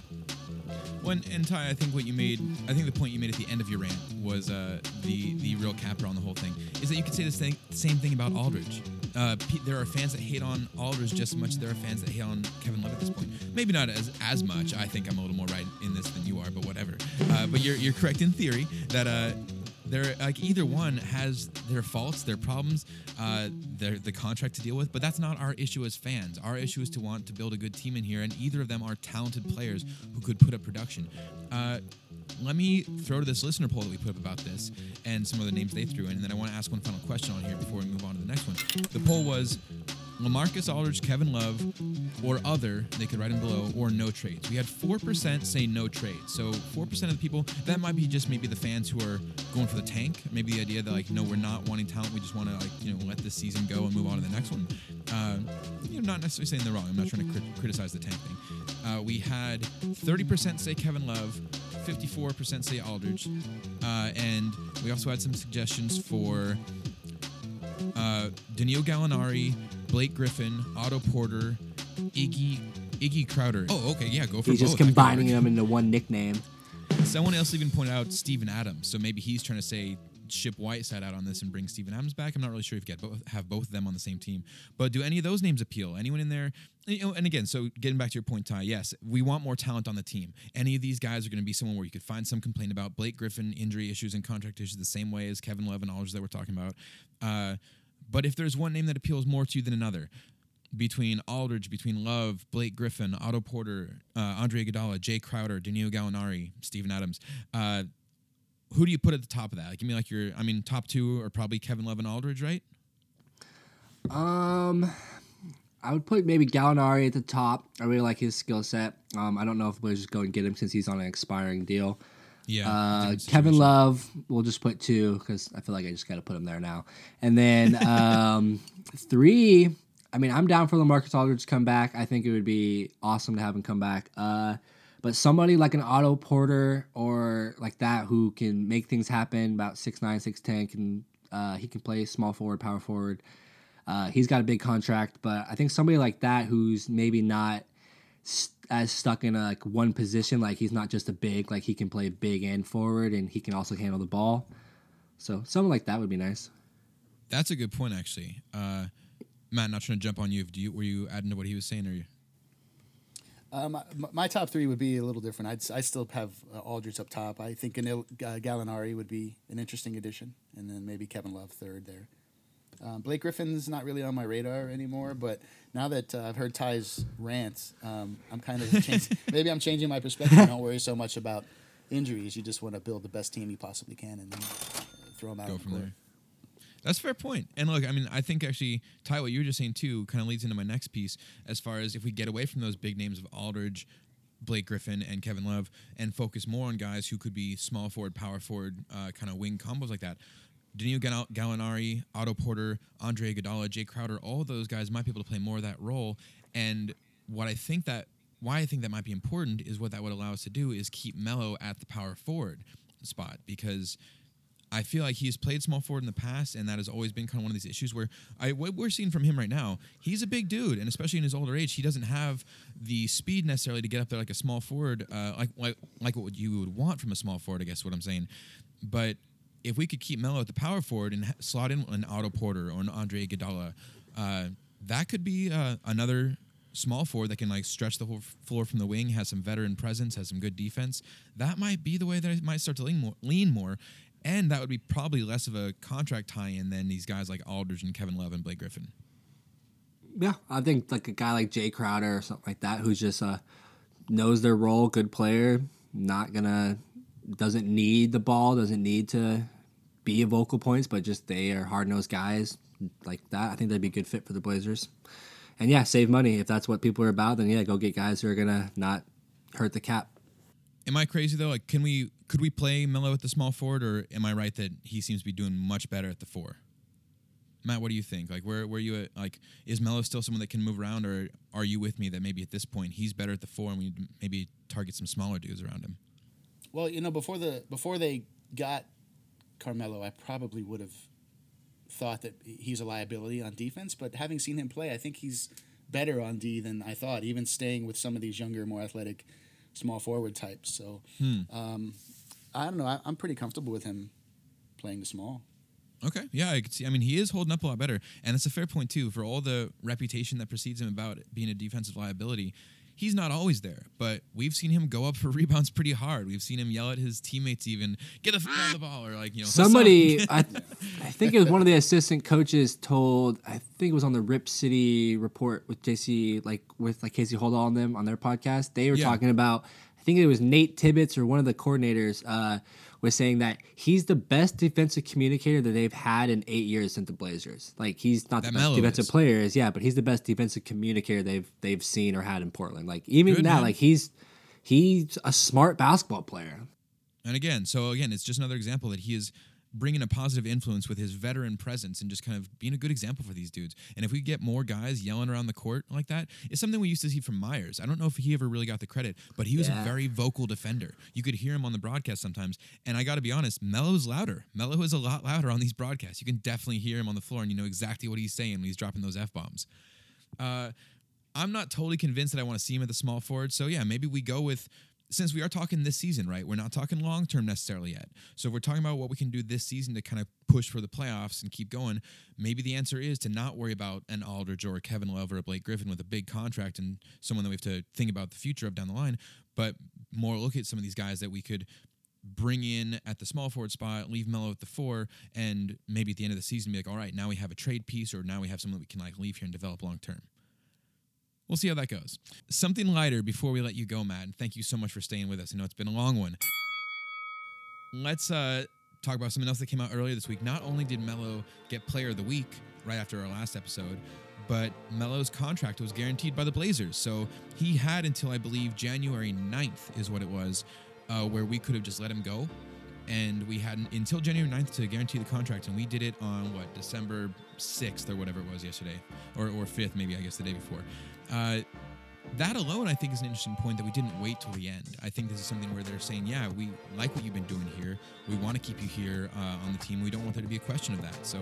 When and Ty, I think what you made, I think the point you made at the end of your rant was uh, the the real capper on the whole thing is that you could say the same, same thing about Aldridge. Uh, there are fans that hate on Aldridge just as much as there are fans that hate on Kevin Love at this point. Maybe not as as much. I think I'm a little more right in this than you are, but whatever. Uh, but you're you're correct in theory that uh, they're like either one has their faults, their problems, uh, their the contract to deal with. But that's not our issue as fans. Our issue is to want to build a good team in here, and either of them are talented players who could put up production. Uh, let me throw to this listener poll that we put up about this and some other names they threw in, and then I want to ask one final question on here before we move on to the next one. The poll was Lamarcus Aldridge, Kevin Love, or other, they could write in below, or no trades. We had 4% say no trades. So 4% of the people, that might be just maybe the fans who are going for the tank. Maybe the idea that, like, no, we're not wanting talent. We just want to, like, you know, let this season go and move on to the next one. Uh, you know, not necessarily saying they're wrong. I'm not trying to crit- criticize the tank thing. Uh, we had 30% say Kevin Love, 54% say Aldridge, uh, and we also had some suggestions for uh, Danilo Gallinari, Blake Griffin, Otto Porter, Iggy Iggy Crowder. Oh, okay, yeah, go for it. He's just both. That could combining them into one nickname. Someone else even pointed out Steven Adams, so maybe he's trying to say ship Whiteside out on this and bring Steven Adams back. I'm not really sure if you get both, have both of them on the same team, but do any of those names appeal? Anyone in there? You know, and again, so getting back to your point, Ty, yes, we want more talent on the team. Any of these guys are going to be someone where you could find some complaint about Blake Griffin injury issues and contract issues the same way as Kevin Love and Aldridge that we're talking about. Uh, but if there's one name that appeals more to you than another, between Aldridge, between Love, Blake Griffin, Otto Porter, uh, Andre Iguodala, Jay Crowder, Danilo Gallinari, Steven Adams. Uh, who do you put at the top of that? Like, give me like your, I mean, top two are probably Kevin Love and Aldridge, right? Um, I would put maybe Gallinari at the top. I really like his skill set. Um, I don't know if we'll just go and get him since he's on an expiring deal. Yeah. Uh, Kevin. Love, we'll just put two because I feel like I just got to put him there now. And then um, three, I mean, I'm down for Lamarcus Aldridge to come back. I think it would be awesome to have him come back. Uh, but somebody like an Otto Porter or like that who can make things happen, about six nine, six ten, can uh, he can play small forward, power forward. Uh, he's got a big contract, but I think somebody like that who's maybe not st- as stuck in a, like one position, like he's not just a big, like he can play big and forward, and he can also handle the ball. So someone like that would be nice. That's a good point, actually. Uh, Matt, not trying to jump on you. Do you were you adding to what he was saying, or you? Um, my, my top three would be a little different. I'd, I still have uh, Aldridge up top. I think Anil, uh, Gallinari would be an interesting addition, and then maybe Kevin Love third there. Um, Blake Griffin's not really on my radar anymore, but now that uh, I've heard Ty's rants, um, I'm kind of changing, maybe I'm changing my perspective. Don't worry so much about injuries. You just want to build the best team you possibly can, and then throw them out. go from there. That's a fair point. And look, I mean, I think actually, Ty, what you were just saying too, kind of leads into my next piece as far as if we get away from those big names of Aldridge, Blake Griffin, and Kevin Love, and focus more on guys who could be small forward, power forward, uh, kind of wing combos like that. Danilo Gall- Gallinari, Otto Porter, Andre Iguodala, Jay Crowder, all those guys might be able to play more of that role. And what I think that why I think that might be important is what that would allow us to do is keep Melo at the power forward spot because I feel like he's played small forward in the past, and that has always been kind of one of these issues where I what we're seeing from him right now. He's a big dude, and especially in his older age, he doesn't have the speed necessarily to get up there like a small forward, uh, like like like what you would want from a small forward. I guess what I'm saying, but if we could keep Melo at the power forward and slot in an Otto Porter or an Andre Iguodala, uh, that could be uh, another small forward that can like stretch the whole floor from the wing, has some veteran presence, has some good defense. That might be the way that I might start to lean more, lean more. And that would be probably less of a contract tie-in than these guys like Aldridge and Kevin Love and Blake Griffin. Yeah, I think like a guy like Jay Crowder or something like that, who's just uh, knows their role, good player, not gonna doesn't need the ball, doesn't need to be a vocal points, but just they are hard nosed guys like that. I think that'd be a good fit for the Blazers. And yeah, save money if that's what people are about. Then yeah, go get guys who are gonna not hurt the cap. Am I crazy though? Like, can we could we play Melo at the small forward, or am I right that he seems to be doing much better at the four? Matt, what do you think? Like, where where you at? Like, is Melo still someone that can move around, or are you with me that maybe at this point he's better at the four, and we maybe target some smaller dudes around him? Well, you know, before the before they got Carmelo, I probably would have thought that he's a liability on defense. But having seen him play, I think he's better on D than I thought. Even staying with some of these younger, more athletic, small forward types. So um, I don't know. I, I'm pretty comfortable with him playing the small. Okay, yeah, I could see. I mean, he is holding up a lot better, and it's a fair point too. For all the reputation that precedes him about being a defensive liability, he's not always there. But we've seen him go up for rebounds pretty hard. We've seen him yell at his teammates, even get the fuck on the ball, or like you know, Somebody, I, I think it was one of the assistant coaches told. I think it was on the Rip City report with JC, like with like Casey Holdahl on them on their podcast. They were Yeah. talking about. I think it was Nate Tibbetts or one of the coordinators uh, was saying that he's the best defensive communicator that they've had in eight years since the Blazers. Like he's not That the best defensive is. player, is yeah, but he's the best defensive communicator they've they've seen or had in Portland. Like even Good, that, man. like he's he's a smart basketball player. And again, so again, it's just another example that he is bringing a positive influence with his veteran presence and just kind of being a good example for these dudes. And if we get more guys yelling around the court like that, it's something we used to see from Meyers. I don't know if he ever really got the credit, but he was Yeah. a very vocal defender. You could hear him on the broadcast sometimes. And I got to be honest, Melo's louder. Melo is a lot louder on these broadcasts. You can definitely hear him on the floor and you know exactly what he's saying when he's dropping those F bombs. Uh, I'm not totally convinced that I want to see him at the small forward. So yeah, maybe we go with since we are talking this season, right? We're not talking long term necessarily yet. So if we're talking about what we can do this season to kind of push for the playoffs and keep going, maybe the answer is to not worry about an Aldridge or Kevin Love or a Blake Griffin with a big contract and someone that we have to think about the future of down the line, but more look at some of these guys that we could bring in at the small forward spot, leave Melo at the four, and maybe at the end of the season be like, all right, now we have a trade piece, or now we have someone that we can like leave here and develop long term. We'll see how that goes. Something lighter before we let you go, Matt. And thank you so much for staying with us. I know it's been a long one. Let's uh, talk about something else that came out earlier this week. Not only did Melo get Player of the Week right after our last episode, but Melo's contract was guaranteed by the Blazers. So he had until I believe January 9th is what it was, uh, where we could have just let him go. And we had until January 9th to guarantee the contract. And we did it on what, December 6th or whatever it was yesterday, or, or 5th, maybe, I guess the day before. Uh, that alone, I think, is an interesting point that we didn't wait till the end. I think this is something where they're saying, yeah, we like what you've been doing here. We want to keep you here uh, on the team. We don't want there to be a question of that. So,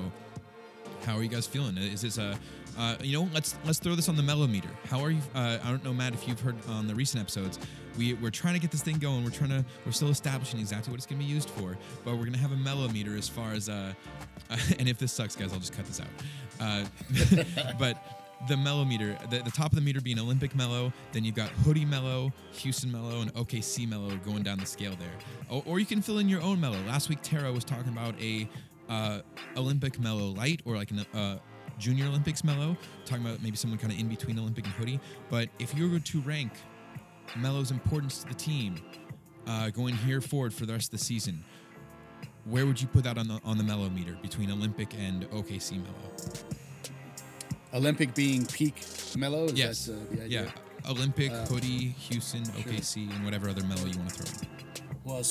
how are you guys feeling? Is this a, uh, you know, let's let's throw this on the Melo meter. How are you? Uh, I don't know, Matt, if you've heard on the recent episodes, we we're trying to get this thing going. We're trying to, we're still establishing exactly what it's going to be used for, but we're going to have a Melo meter as far as, uh, and if this sucks, guys, I'll just cut this out. Uh, but the Melo meter, the, the top of the meter being Olympic Melo, then you've got hoodie Melo, Houston Melo, and OKC Melo going down the scale there. Or, or you can fill in your own Melo. Last week, Tara was talking about a uh, Olympic Melo light or like an uh, junior Olympics Melo, talking about maybe someone kind of in between Olympic and hoodie. But if you were to rank Melo's importance to the team uh, going here forward for the rest of the season, where would you put that on the on the Melo meter between Olympic and OKC Melo? Olympic being peak Melo. Is Yes. That, uh, the idea? Yeah. Olympic, Uh, hoodie, Houston, OKC, and whatever other Melo you want to throw in. Well,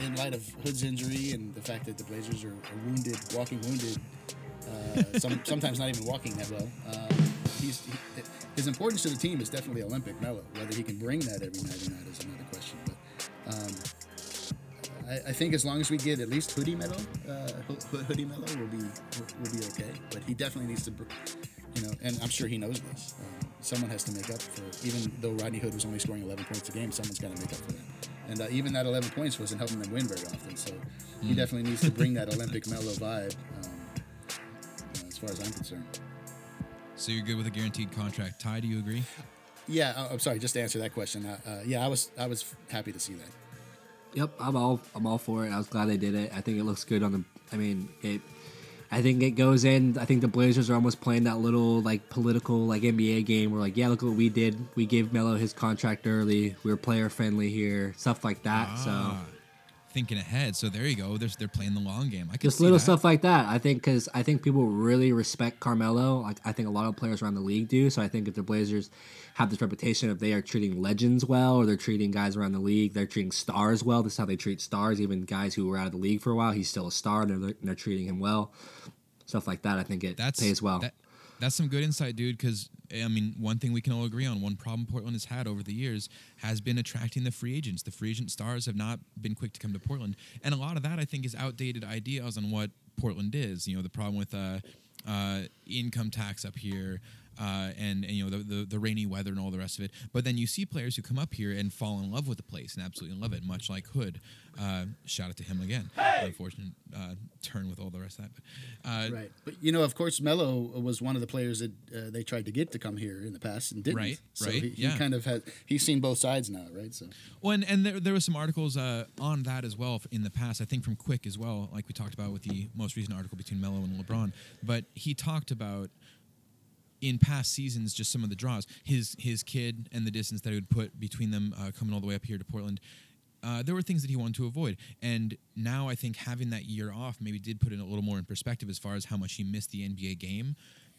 in light of Hood's injury and the fact that the Blazers are, are wounded, walking wounded, uh, some, sometimes not even walking that well. Um, he's he, his importance to the team is definitely Olympic Melo. Whether he can bring that every night or not is another question. But um, I, I think as long as we get at least hoodie Melo, uh, ho- hoodie Melo will be will, be okay. But he definitely needs to, br- you know, and I'm sure he knows this. Um, someone has to make up for even though Rodney Hood was only scoring 11 points a game. Someone's got to make up for that. And uh, even that 11 points wasn't helping them win very often. So he definitely needs to bring that Olympic Melo vibe. Um, as far as I'm concerned. So you're good with a guaranteed contract. Ty, do you agree? Yeah, uh, I'm sorry. Just to answer that question, uh, uh, yeah, I was I was happy to see that. Yep, I'm all I'm all for it. I was glad they did it. I think it looks good on the. I mean, it. I think it goes in. I think the Blazers are almost playing that little like political like NBA game where like yeah, look what we did. We gave Melo his contract early. We were player friendly here, stuff like that. Ah, thinking ahead. So there you go. They're, they're playing the long game. I can Just see little that. stuff like that. I think because I think people really respect Carmelo. Like I think a lot of players around the league do. So I think if the Blazers have this reputation of they are treating legends well, or they're treating guys around the league, they're treating stars well. This is how they treat stars. Even guys who were out of the league for a while, he's still a star, and they're, they're treating him well. Stuff like that. I think it That's pays well. that- that's some good insight, dude. Because I mean, one thing we can all agree on, one problem Portland has had over the years has been attracting the free agents. The free agent stars have not been quick to come to Portland, and a lot of that I think is outdated ideas on what Portland is. You know, the problem with uh, uh, income tax up here. Uh, and, and you know the, the the rainy weather and all the rest of it, but then you see players who come up here and fall in love with the place and absolutely love it, much like Hood. Uh, shout out to him again. Unfortunate uh, turn with all the rest of that, but uh, Right, but you know, of course, Melo was one of the players that uh, they tried to get to come here in the past and didn't. Right, so right, He, he yeah. kind of had he's seen both sides now, right? So Well, and, and there, there were some articles uh, on that as well in the past. I think from Quick as well, like we talked about with the most recent article between Melo and LeBron. But he talked about in past seasons just some of the draws. His his kid and the distance that he would put between them uh, coming all the way up here to Portland. Uh, there were things that he wanted to avoid, and now I think having that year off maybe did put it a little more in perspective as far as how much he missed the NBA game,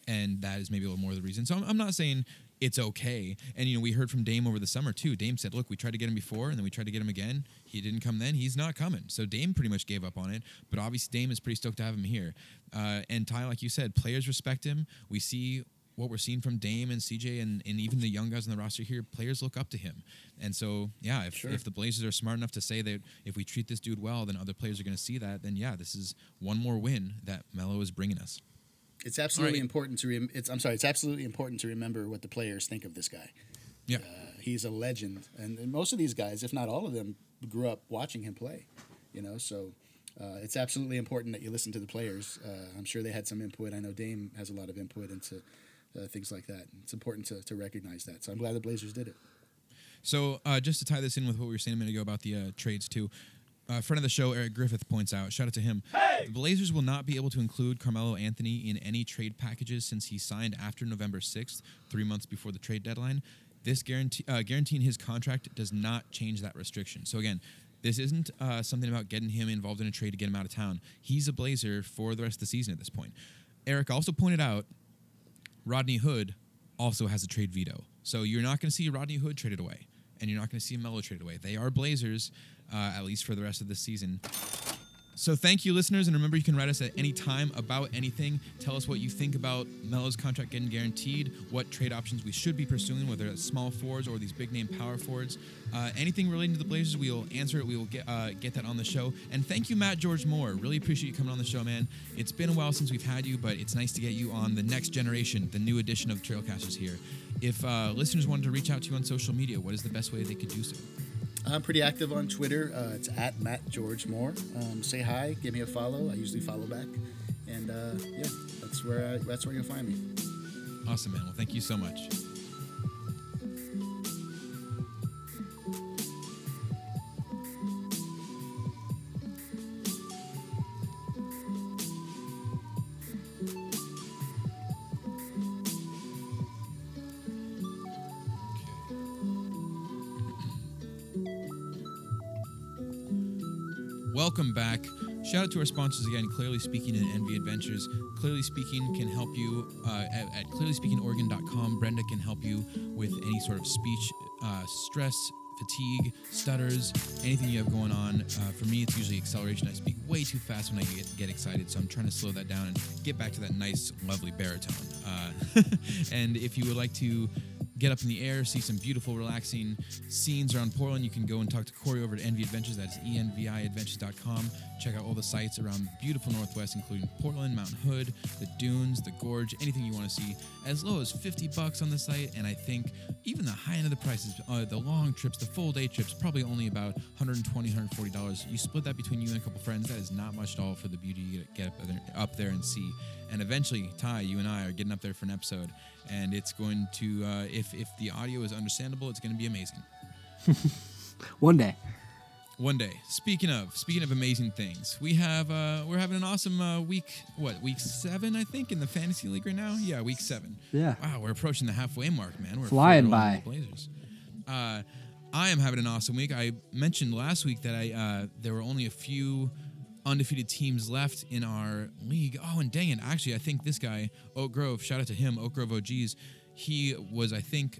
and that is maybe a little more of the reason. So I'm, I'm not saying it's okay. And you know, we heard from Dame over the summer too. Dame said, "Look, we tried to get him before, and then we tried to get him again. He didn't come then. He's not coming." So Dame pretty much gave up on it. But obviously, Dame is pretty stoked to have him here. Uh, and Ty, like you said, players respect him. We see what we're seeing from Dame and CJ and, and even the young guys on the roster here, players look up to him. And so, yeah, if, Sure. if the Blazers are smart enough to say that if we treat this dude well, then other players are going to see that, then yeah, this is one more win that Melo is bringing us. It's absolutely All right. important to. Rem- it's I'm sorry. It's absolutely important to remember what the players think of this guy. Yeah. Uh, he's a legend, and, and most of these guys, if not all of them, grew up watching him play. You know, so uh, it's absolutely important that you listen to the players. Uh, I'm sure they had some input. I know Dame has a lot of input into uh, things like that. It's important to, to recognize that. So I'm glad the Blazers did it. So uh, just to tie this in with what we were saying a minute ago about the uh, trades too, uh, friend of the show Eric Griffith points out. Shout out to him. Hey! The Blazers will not be able to include Carmelo Anthony in any trade packages since he signed after November sixth, three months before the trade deadline. This guarantee uh, guaranteeing his contract does not change that restriction. So again. This isn't uh, something about getting him involved in a trade to get him out of town. He's a Blazer for the rest of the season at this point. Eric also pointed out Rodney Hood also has a trade veto. So you're not going to see Rodney Hood traded away, and you're not going to see Melo traded away. They are Blazers, uh, at least for the rest of the season. So thank you, listeners, and remember you can write us at any time about anything. Tell us what you think about Melo's contract getting guaranteed, what trade options we should be pursuing, whether it's small forwards or these big name power forwards. Uh, anything relating to the Blazers, we will answer it. We will get uh, get that on the show. And thank you, Matt George Moore. Really appreciate you coming on the show, man. It's been a while since we've had you, but it's nice to get you on the next generation, the new edition of Trailcasters here. If uh, listeners wanted to reach out to you on social media, what is the best way they could do so? I'm pretty active on Twitter. Uh, it's at Matt George Moore. Um, say hi, give me a follow. I usually follow back, and uh, yeah, that's where I, that's where you'll find me. Awesome, man. Well, thank you so much. Welcome back. Shout out to our sponsors again, Clearly Speaking and Envi Adventures. Clearly Speaking can help you uh, at, at clearlyspeakingoregon.com. Brenda can help you with any sort of speech, uh, stress, fatigue, stutters, anything you have going on. Uh, for me, it's usually acceleration. I speak way too fast when I get, get excited, so I'm trying to slow that down and get back to that nice, lovely baritone. Uh, and if you would like to get up in the air, see some beautiful, relaxing scenes around Portland, you can go and talk to Corey over at Envi Adventures. That's enviadventures.com. Check out all the sites around beautiful Northwest, including Portland, Mount Hood, the dunes, the gorge, anything you want to see, as low as 50 bucks on the site. And I think even the high end of the prices, uh, the long trips, the full day trips, probably only about $120, $140. You split that between you and a couple friends, that is not much at all for the beauty you get, up there and see. And eventually, Ty, you and I are getting up there for an episode, and it's going to, uh, if if the audio is understandable, it's going to be amazing. One day. One day. Speaking of, speaking of amazing things, we have uh, we're having an awesome uh, week. What week seven? I think in the fantasy league right now. Yeah, week seven. Yeah. Wow, we're approaching the halfway mark, man. We're Flying by. the Blazers. Uh, I am having an awesome week. I mentioned last week that I uh, there were only a few undefeated teams left in our league. Oh, and dang it! Actually, I think this guy Oak Grove. Shout out to him, Oak Grove OGs. He was, I think,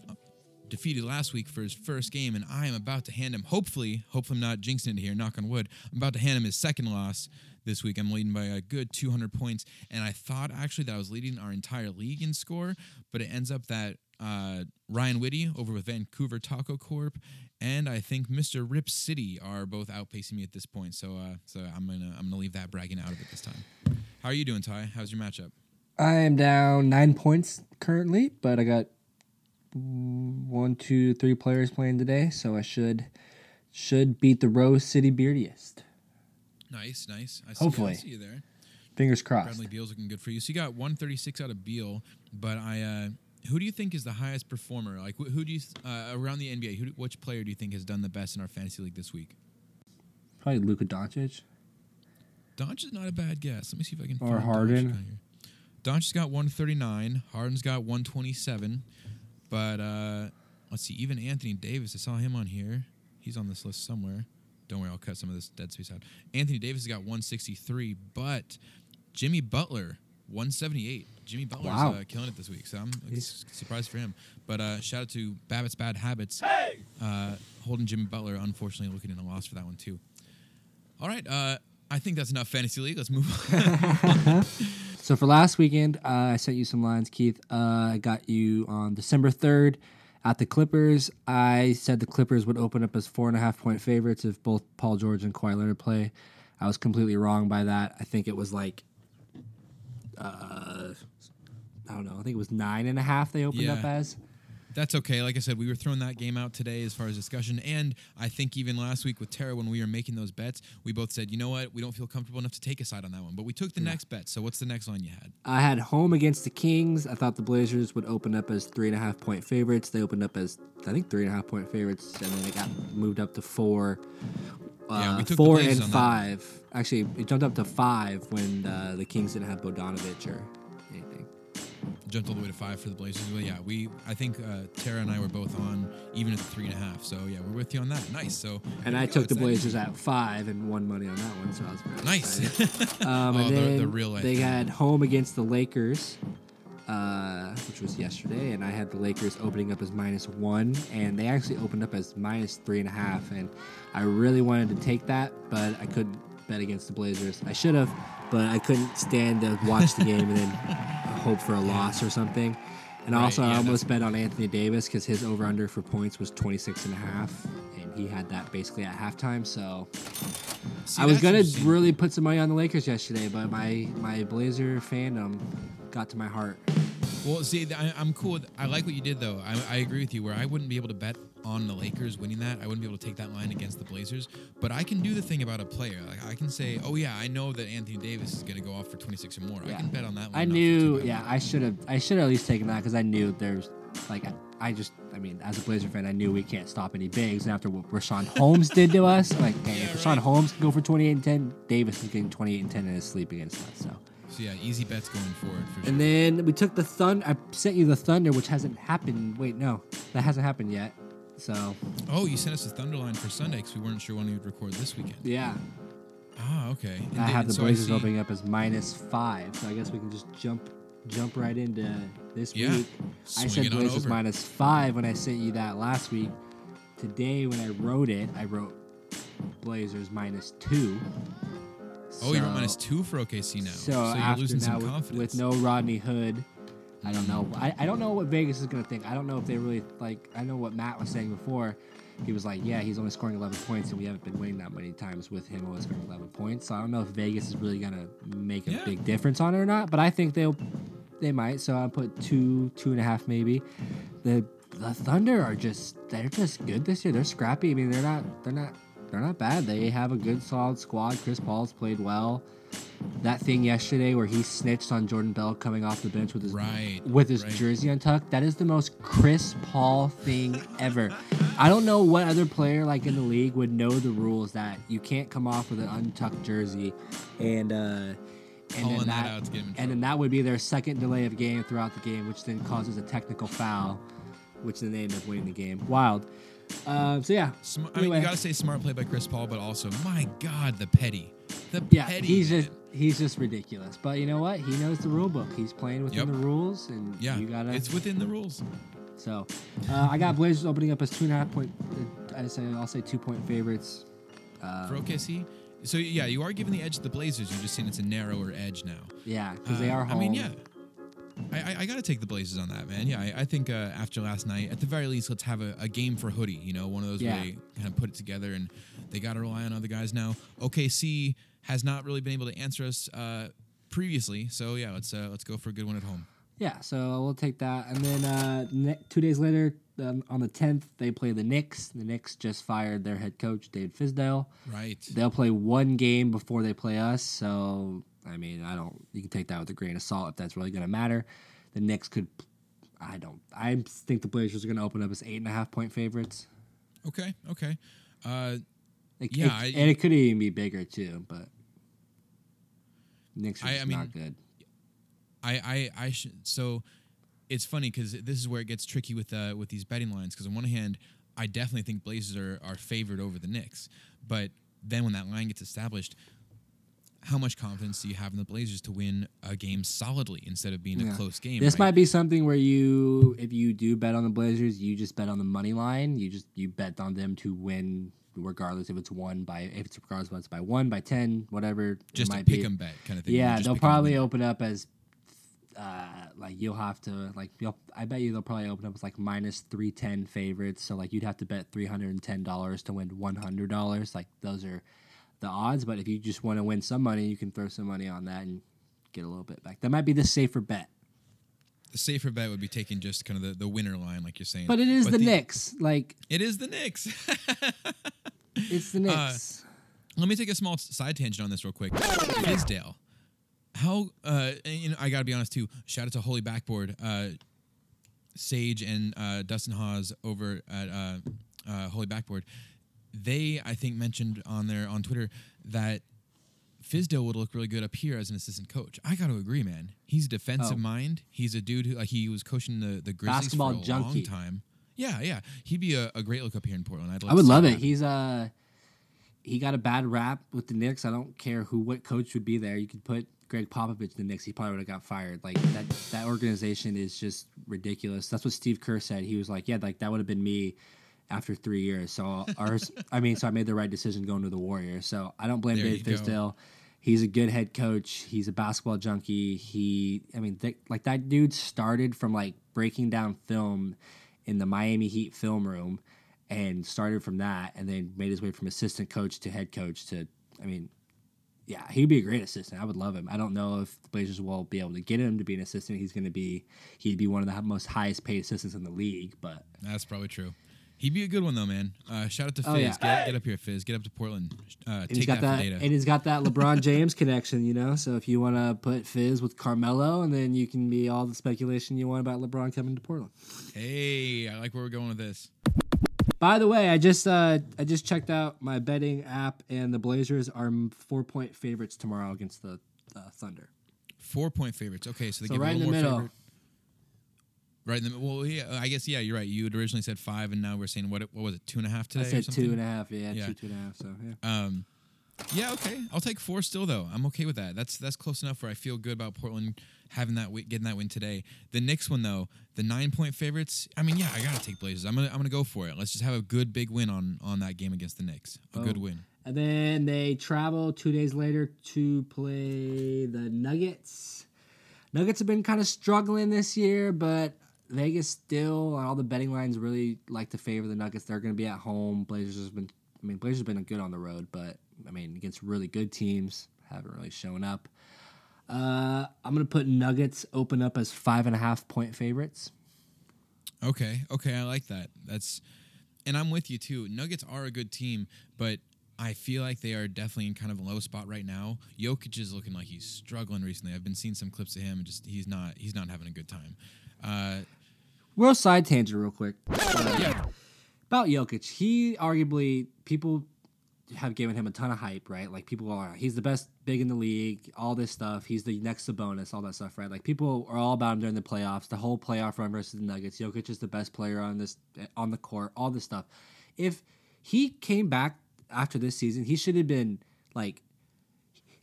defeated last week for his first game, and I am about to hand him. Hopefully, hopefully I'm not jinxing it here. Knock on wood. I'm about to hand him his second loss this week. I'm leading by a good 200 points, and I thought actually that I was leading our entire league in score, but it ends up that uh, Ryan Whitty over with Vancouver Taco Corp. And I think Mr. Rip City are both outpacing me at this point, so uh, so I'm gonna I'm gonna leave that bragging out of it this time. How are you doing, Ty? How's your matchup? I am down nine points currently, but I got one, two, three players playing today, so I should should beat the Rose City Beardiest. Nice, nice. I see, Hopefully. I see you there. Fingers crossed. Bradley Beal's looking good for you. So you got 136 out of Beal, but I, uh, who do you think is the highest performer? Like, wh- who do you uh, around the NBA? Who, which player do you think has done the best in our fantasy league this week? Probably Luka Doncic. Doncic is not a bad guess. Let me see if I can. Or find Harden. Doncic on here. Doncic's got 139. Harden's got 127. But uh, let's see. Even Anthony Davis, I saw him on here. He's on this list somewhere. Don't worry, I'll cut some of this dead space out. Anthony Davis has got 163, but Jimmy Butler 178. Jimmy Butler's Wow. uh, killing it this week, so I'm He's- surprised for him. But uh, shout out to Babbitt's Bad Habits, uh, holding Jimmy Butler. Unfortunately, looking in a loss for that one too. All right, uh, I think that's enough fantasy league. Let's move on. So for last weekend, uh, I sent you some lines, Keith. Uh, I got you on December third at the Clippers. I said the Clippers would open up as four and a half point favorites if both Paul George and Kawhi Leonard play. I was completely wrong by that. I think it was like, uh, I don't know. I think it was nine and a half. They opened up as. That's okay. Like I said, we were throwing that game out today as far as discussion. And I think even last week with Tara, when we were making those bets, we both said, you know what? We don't feel comfortable enough to take a side on that one. But we took the next bet. So what's the next line you had? I had home against the Kings. I thought the Blazers would open up as three and a half point favorites. They opened up as I think three and a half point favorites, and then it got moved up to four. Yeah, Uh, we took four and on that. five. Actually, it jumped up to five when uh, the Kings didn't have Bogdanovic or. Jumped all the way to five for the Blazers. Well, yeah, we. I think uh, Tara and I were both on even at the three and a half. So yeah, we're with you on that. Nice. So And I go. took the that Blazers at five and won money on that one, so I was very Nice. Um, Oh, and the- then the real life they had home against the Lakers, uh, which was yesterday, and I had the Lakers opening up as minus one, and they actually opened up as minus three and a half, and I really wanted to take that, but I couldn't bet against the Blazers. I should have, but I couldn't stand to watch the game and then hope for a loss or something. And Right, also, yeah, I almost bet on Anthony Davis because his over under for points was 26 and a half, and he had that basically at halftime. So See, I was gonna really put some money on the Lakers yesterday, but my my Blazer fandom got to my heart. Well, see, I, I'm cool. I like what you did, though. I, I agree with you. Where I wouldn't be able to bet on the Lakers winning that. I wouldn't be able to take that line against the Blazers. But I can do the thing about a player. Like I can say, oh yeah, I know that Anthony Davis is going to go off for 26 or more. I Yeah. can bet on that. One I knew, yeah, I should have, I should have at least taken that because I knew there's like, I, I just, I mean, as a Blazer fan, I knew we can't stop any bigs. And after what Richaun Holmes did to us, like, okay, if Richaun right. Holmes can go for 28 and 10, Davis is getting 28 and 10 in his sleep against us. So, So yeah, easy bets going forward for sure. and then we took the Thunder. I sent you the Thunder, which hasn't happened. Wait, no, that hasn't happened yet. So, oh, you sent us a Thunderline for Sunday because we weren't sure when we would record this weekend. yeah, Ah, okay. And I have the so Blazers opening up as minus five, so I guess we can just jump jump right into this Yeah. week. I said Blazers minus five when I sent you that last week. Today, when I wrote it, I wrote Blazers minus two. Oh, you wrote minus two for OKC now. So, you're after losing some with, confidence. with no Rodney Hood, I don't know. I, I don't know what Vegas is gonna think. I don't know if they really like. I know what Matt was saying before. He was like, "Yeah, he's only scoring 11 points, and we haven't been winning that many times with him only scoring 11 points." So I don't know if Vegas is really gonna make a Yeah. big difference on it or not. But I think they'll, they might. So I'll put two, two and a half maybe. The the Thunder are just they're just good this year. They're scrappy. I mean, they're not they're not they're not bad. They have a good solid squad. Chris Paul's played well that thing yesterday where he snitched on Jordan Bell coming off the bench with his Right, with his right. jersey untucked. That is the most Chris Paul thing ever. I don't know what other player like in the league would know the rules that you can't come off with an untucked jersey and uh and then that that, out to get him in and then that would be their second delay of game throughout the game, which then causes a technical foul, which then they end up winning the game. Wild. Um, so yeah. Sm- I mean, you gotta say smart play by Chris Paul, but also, my God, the petty, the Yeah, petty. he's just he's just ridiculous. But you know what? He knows the rule book. He's playing within Yep. the rules, and yeah, you gotta. it's within the rules. so, uh, I got Blazers opening up as two and a half point. uh, I say I'll say two point favorites. Uh, for OKC. So yeah, you are giving the edge to the Blazers. You're just saying it's a narrower edge now. yeah, because they Uh, are home. I mean, yeah. I, I, I got to take the Blazers on that, man. Yeah, I, I think uh, after last night, at the very least, let's have a, a game for Hoodie. You know, one of those Yeah. where they kind of put it together, and they got to rely on other guys now. OKC has not really been able to answer us uh, previously, so yeah, let's uh, let's go for a good one at home. Yeah, so we'll take that. And then uh, ne- two days later, um, on the 10th, they play the Knicks. The Knicks just fired their head coach, David Fizdale. Right. They'll play one game before they play us. So, I mean, I don't, you can take that with a grain of salt if that's really going to matter. The Knicks could, I don't, I think the Blazers are going to open up as eight and a half point favorites. Okay. Okay. Uh, It, Yeah, it- I- and it could even be bigger too, but Knicks are I- just I mean, not good. I I I should so it's funny because this is where it gets tricky with uh with these betting lines because on one hand I definitely think Blazers are are favored over the Knicks, but then when that line gets established, how much confidence do you have in the Blazers to win a game solidly instead of being Yeah. a close game? This right? might be something where you, if you do bet on the Blazers, you just bet on the money line. You just you bet on them to win, regardless if it's one by if it's regardless if it's by one by ten, whatever. it just a might pick be. 'em bet kind of thing. Yeah, they'll probably open up as uh, like you'll have to like you'll, I bet you they'll probably open up as like minus three ten favorites. So like you'd have to bet three hundred and ten dollars to win one hundred dollars. Like those are the odds. But if you just want to win some money, you can throw some money on that and get a little bit back. That might be the safer bet. The safer bet would be taking just kind of the, the winner line, like you're saying. But it is the, Knicks. Like It is the Knicks. it's the Uh, Knicks. Let me take a small side tangent on this real quick. Fizdale. How uh and, you know, I gotta be honest too. Shout out to Holy Backboard, uh Sage and uh Dustin Hawes over at uh, uh Holy Backboard. They I think mentioned on their on Twitter that Fizdale would look really good up here as an assistant coach. I got to agree, man. He's a defensive Oh. mind. He's a dude who like he was coaching the the Grizzlies Basketball for a junkie. long time. Yeah, yeah. He'd be a, a great look up here in Portland. I'd love I would love it. He's uh he got a bad rap with the Knicks. I don't care who what coach would be there. You could put Gregg Popovich in the Knicks. He probably would have got fired. Like that that organization is just ridiculous. That's what Steve Kerr said. He was like, yeah, like that would have been me after three years. So ours, I mean, so I made the right decision going to the Warriors. So I don't blame There Dave. Fizdale. He's a good head coach. He's a basketball junkie. He, I mean, th- like that dude started from like breaking down film in the Miami Heat film room and started from that and then made his way from assistant coach to head coach to, I mean, yeah, he'd be a great assistant. I would love him. I don't know if the Blazers will be able to get him to be an assistant. He's going to be, he'd be one of the most highest paid assistants in the league, but That's probably true. He'd be a good one though, man. Uh, shout out to Fizz. Oh, yeah. Get, get up here, Fizz. Get up to Portland. Uh, and take he's got that, that, data. and he's got that LeBron James connection, you know. So if you want to put Fizz with Carmelo, and then you can be all the speculation you want about LeBron coming to Portland. hey, I like where we're going with this. By the way, I just uh, I just checked out my betting app, and the Blazers are four point favorites tomorrow against the uh, Thunder. Four point favorites. Okay, so they So give right a in the more middle. favorite. Right in the. Well, yeah, I guess yeah, you're right. You had originally said five, and now we're saying what? What was it? Two and a half today? I said two and a half. Yeah, Yeah. two two and a half. So yeah. Um, yeah, okay. I'll take four still though. I'm okay with that. That's that's close enough where I feel good about Portland having that wi- getting that win today. The Knicks one though, the nine point favorites. I mean, yeah, I gotta take Blazers. I'm gonna I'm gonna go for it. Let's just have a good big win on on that game against the Knicks. A good win. And then they travel two days later to play the Nuggets. Nuggets have been kind of struggling this year, but Vegas still, all the betting lines really like to favor the Nuggets. They're going to be at home. Blazers has been, I mean, Blazers have been good on the road, but I mean, against really good teams, haven't really shown up. Uh, I'm going to put Nuggets open up as five and a half point favorites. Okay, okay, I like that. That's, and I'm with you too. Nuggets are a good team, but I feel like they are definitely in kind of a low spot right now. Jokic is looking like he's struggling recently. I've been seeing some clips of him, and just he's not he's not having a good time. Uh, Real side tangent, real quick. Uh, yeah, about Jokic, he arguably people have given him a ton of hype, right? Like people are, he's the best big in the league, all this stuff. He's the next Sabonis, all that stuff, right? Like people are all about him during the playoffs, the whole playoff run versus the Nuggets. Jokic is the best player on this on the court, all this stuff. If he came back after this season, he should have been like,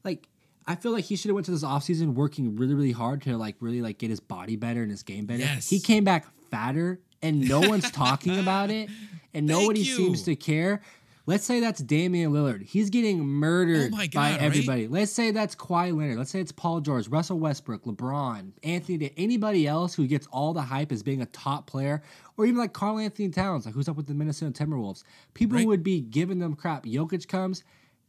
like. I feel like he should have went to this offseason working really, really hard to like really like get his body better and his game better. Yes. He came back fatter and no one's talking about it and nobody you. seems to care. Let's say that's Damian Lillard. He's getting murdered Oh my by God, right? everybody. Let's say that's Kawhi Leonard. Let's say it's Paul George, Russell Westbrook, LeBron, Anthony, anybody else who gets all the hype as being a top player, or even like Karl-Anthony Towns, like who's up with the Minnesota Timberwolves. People Right. would be giving them crap. Jokic comes,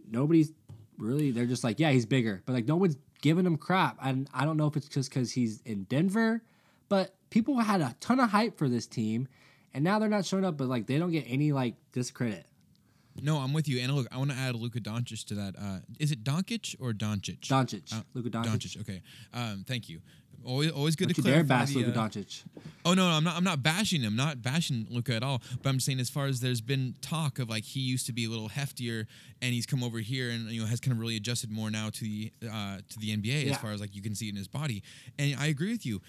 nobody's really. They're just like, yeah, he's bigger, but like no one's giving him crap. And I don't know if it's just because he's in Denver, but people had a ton of hype for this team, and now they're not showing up. But like they don't get any like discredit. no, I'm with you. And look, I want to add Luka Doncic to that. Uh, is it Doncic or Doncic? Doncic, Uh, Luka Doncic. Doncic. Okay. Um, thank you. Always, always good Don't to you dare bash Luka uh, Doncic. Oh no, no, I'm not. I'm not bashing him. Not bashing Luka at all. But I'm saying as far as there's been talk of like he used to be a little heftier, and he's come over here and you know has kind of really adjusted more now to the uh, to the NBA Yeah. as far as like you can see it in his body. And I agree with you.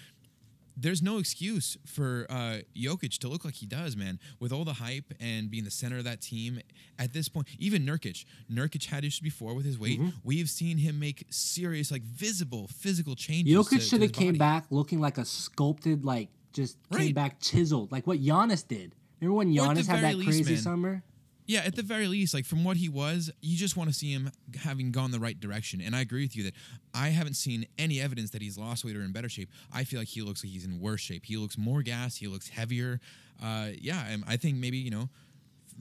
There's no excuse for uh, Jokic to look like he does, man. With all the hype and being the center of that team at this point, even Nurkic, Nurkic had issues before with his weight. We've seen him make serious, like visible physical changes. Jokic should have came body. back looking like a sculpted, like just came back chiseled, like what Giannis did. Remember when Giannis had that least, crazy man. summer? Yeah, at the very least, like from what he was, you just want to see him having gone the right direction. And I agree with you that I haven't seen any evidence that he's lost weight or in better shape. I feel like he looks like he's in worse shape. He looks more gassed. He looks heavier. Uh, yeah, I think maybe you know.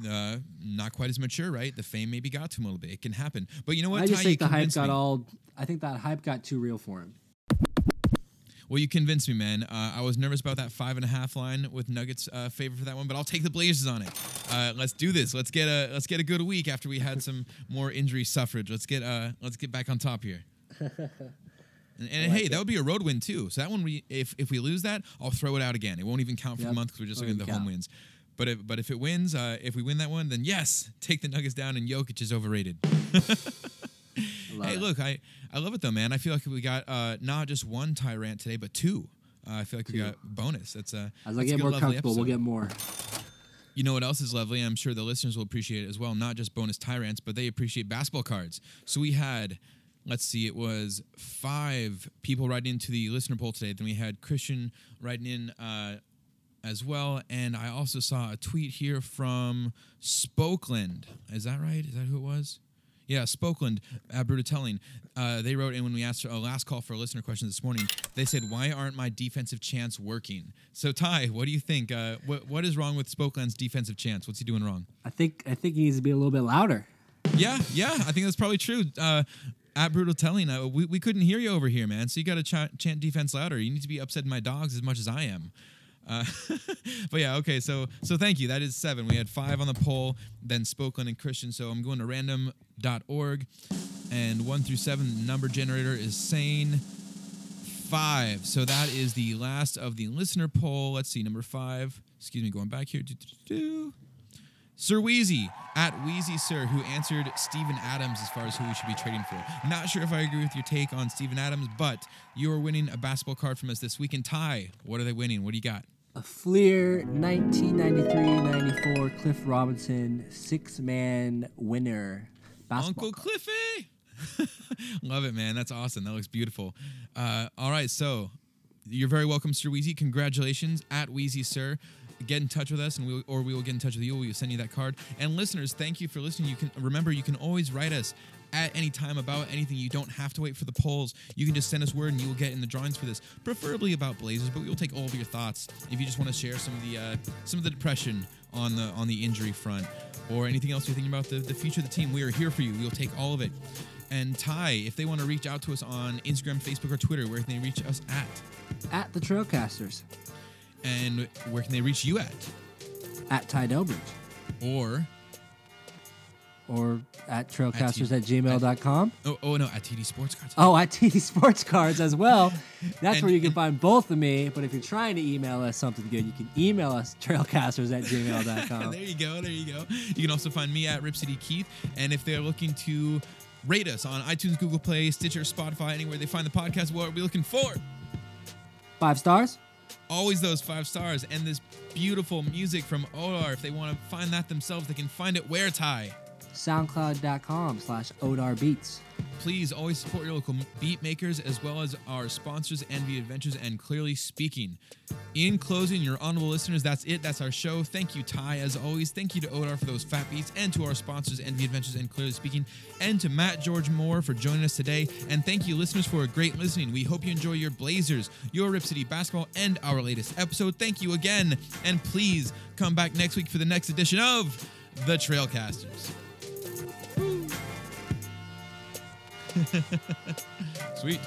Uh, not quite as mature, right? The fame maybe got to him a little bit. It can happen, but you know what? I just Ty, think the hype got me. all. I think that hype got too real for him. Well, you convinced me, man. Uh, I was nervous about that five and a half line with Nuggets uh, favor for that one, but I'll take the Blazers on it. Uh, let's do this. Let's get a let's get a good week after we had some more injury suffrage. Let's get uh let's get back on top here. And, and hey, that would be a road win too. So that one, we if if we lose that, I'll throw it out again. It won't even count for the month because we're just looking at the home wins. But if but if it wins, uh, if we win that one, then yes, take the Nuggets down. And Jokic is overrated. Love Hey, it. look, I, I love it though, man. I feel like we got uh, not just one tyrant today, but two. Uh, I feel like we got bonus. That's uh, As I a get more comfortable, we'll get more. You know what else is lovely? I'm sure the listeners will appreciate it as well. Not just bonus tyrants, but they appreciate basketball cards. So we had, let's see, it was five people writing into the listener poll today. Then we had Christian writing in uh, as well, and I also saw a tweet here from Spokeland. Is that right? Is that who it was? Yeah, Spokeland, uh, Brutatelling. Uh, they wrote in when we asked a last call for a listener question this morning. They said, "Why aren't my defensive chants working?" So, Ty, what do you think? Uh, what what is wrong with Spokeland's defensive chants? What's he doing wrong? I think I think he needs to be a little bit louder. Yeah, yeah, I think that's probably true. Uh, at brutal telling, uh, we, we couldn't hear you over here, man. So you got to ch- chant defense louder. You need to be upsetting my dogs as much as I am. Uh, but yeah, okay. So so thank you. That is seven. We had five on the poll, then Spokeland and Christian. So I'm going to random.org, and one through seven, number generator is sane five. So that is the last of the listener poll. Let's see, number five. Excuse me, going back here. Do, do, do. Sir Wheezy at Wheezy Sir, who answered Steven Adams as far as who we should be trading for. Not sure if I agree with your take on Steven Adams, but you are winning a basketball card from us this week. And Ty, what are they winning? What do you got? A Fleer 1993-94 Cliff Robinson six-man winner. Basketball Uncle card. Cliffy. Love it, man. That's awesome. That looks beautiful. Uh, all right, so you're very welcome, Sir Wheezy. Congratulations at Wheezy Sir. Get in touch with us, and we or we will get in touch with you. We will send you that card. And listeners, thank you for listening. You can remember you can always write us at any time about anything. You don't have to wait for the polls. You can just send us word, and you will get in the drawings for this. Preferably about Blazers, but we will take all of your thoughts. If you just want to share some of the uh, some of the depression on the on the injury front, or anything else you're thinking about the, the future of the team, we are here for you. We will take all of it. And Ty, if they want to reach out to us on Instagram, Facebook, or Twitter, where can they reach us at? At the Trailcasters. And where can they reach you at? At Ty Delbridge. Or Or at trailcasters T- at gmail.com. oh, oh no, at TD Sports Cards. Oh, at TD Sports Cards as well. That's And- where you can find both of me. But if you're trying to email us something good, you can email us trailcasters at gmail.com. there you go. There you go. You can also find me at Rip City Keith. And if they're looking to rate us on iTunes, Google Play, Stitcher, Spotify, anywhere they find the podcast, what are we looking for? Five stars? Always those five stars and this beautiful music from Odar. If they want to find that themselves, they can find it where, Ty? soundcloud.com slash odar beats Please always support your local beat makers as well as our sponsors, Envi Adventures and Clearly Speaking. In closing, your honorable listeners, that's it. That's our show. Thank you, Ty, as always. Thank you to Odar for those fat beats and to our sponsors, Envi Adventures and Clearly Speaking, and to Matt George Moore for joining us today. And thank you, listeners, for a great listening. We hope you enjoy your Blazers, your Rip City basketball, and our latest episode. Thank you again. And please come back next week for the next edition of The Trailcasters. Sweet.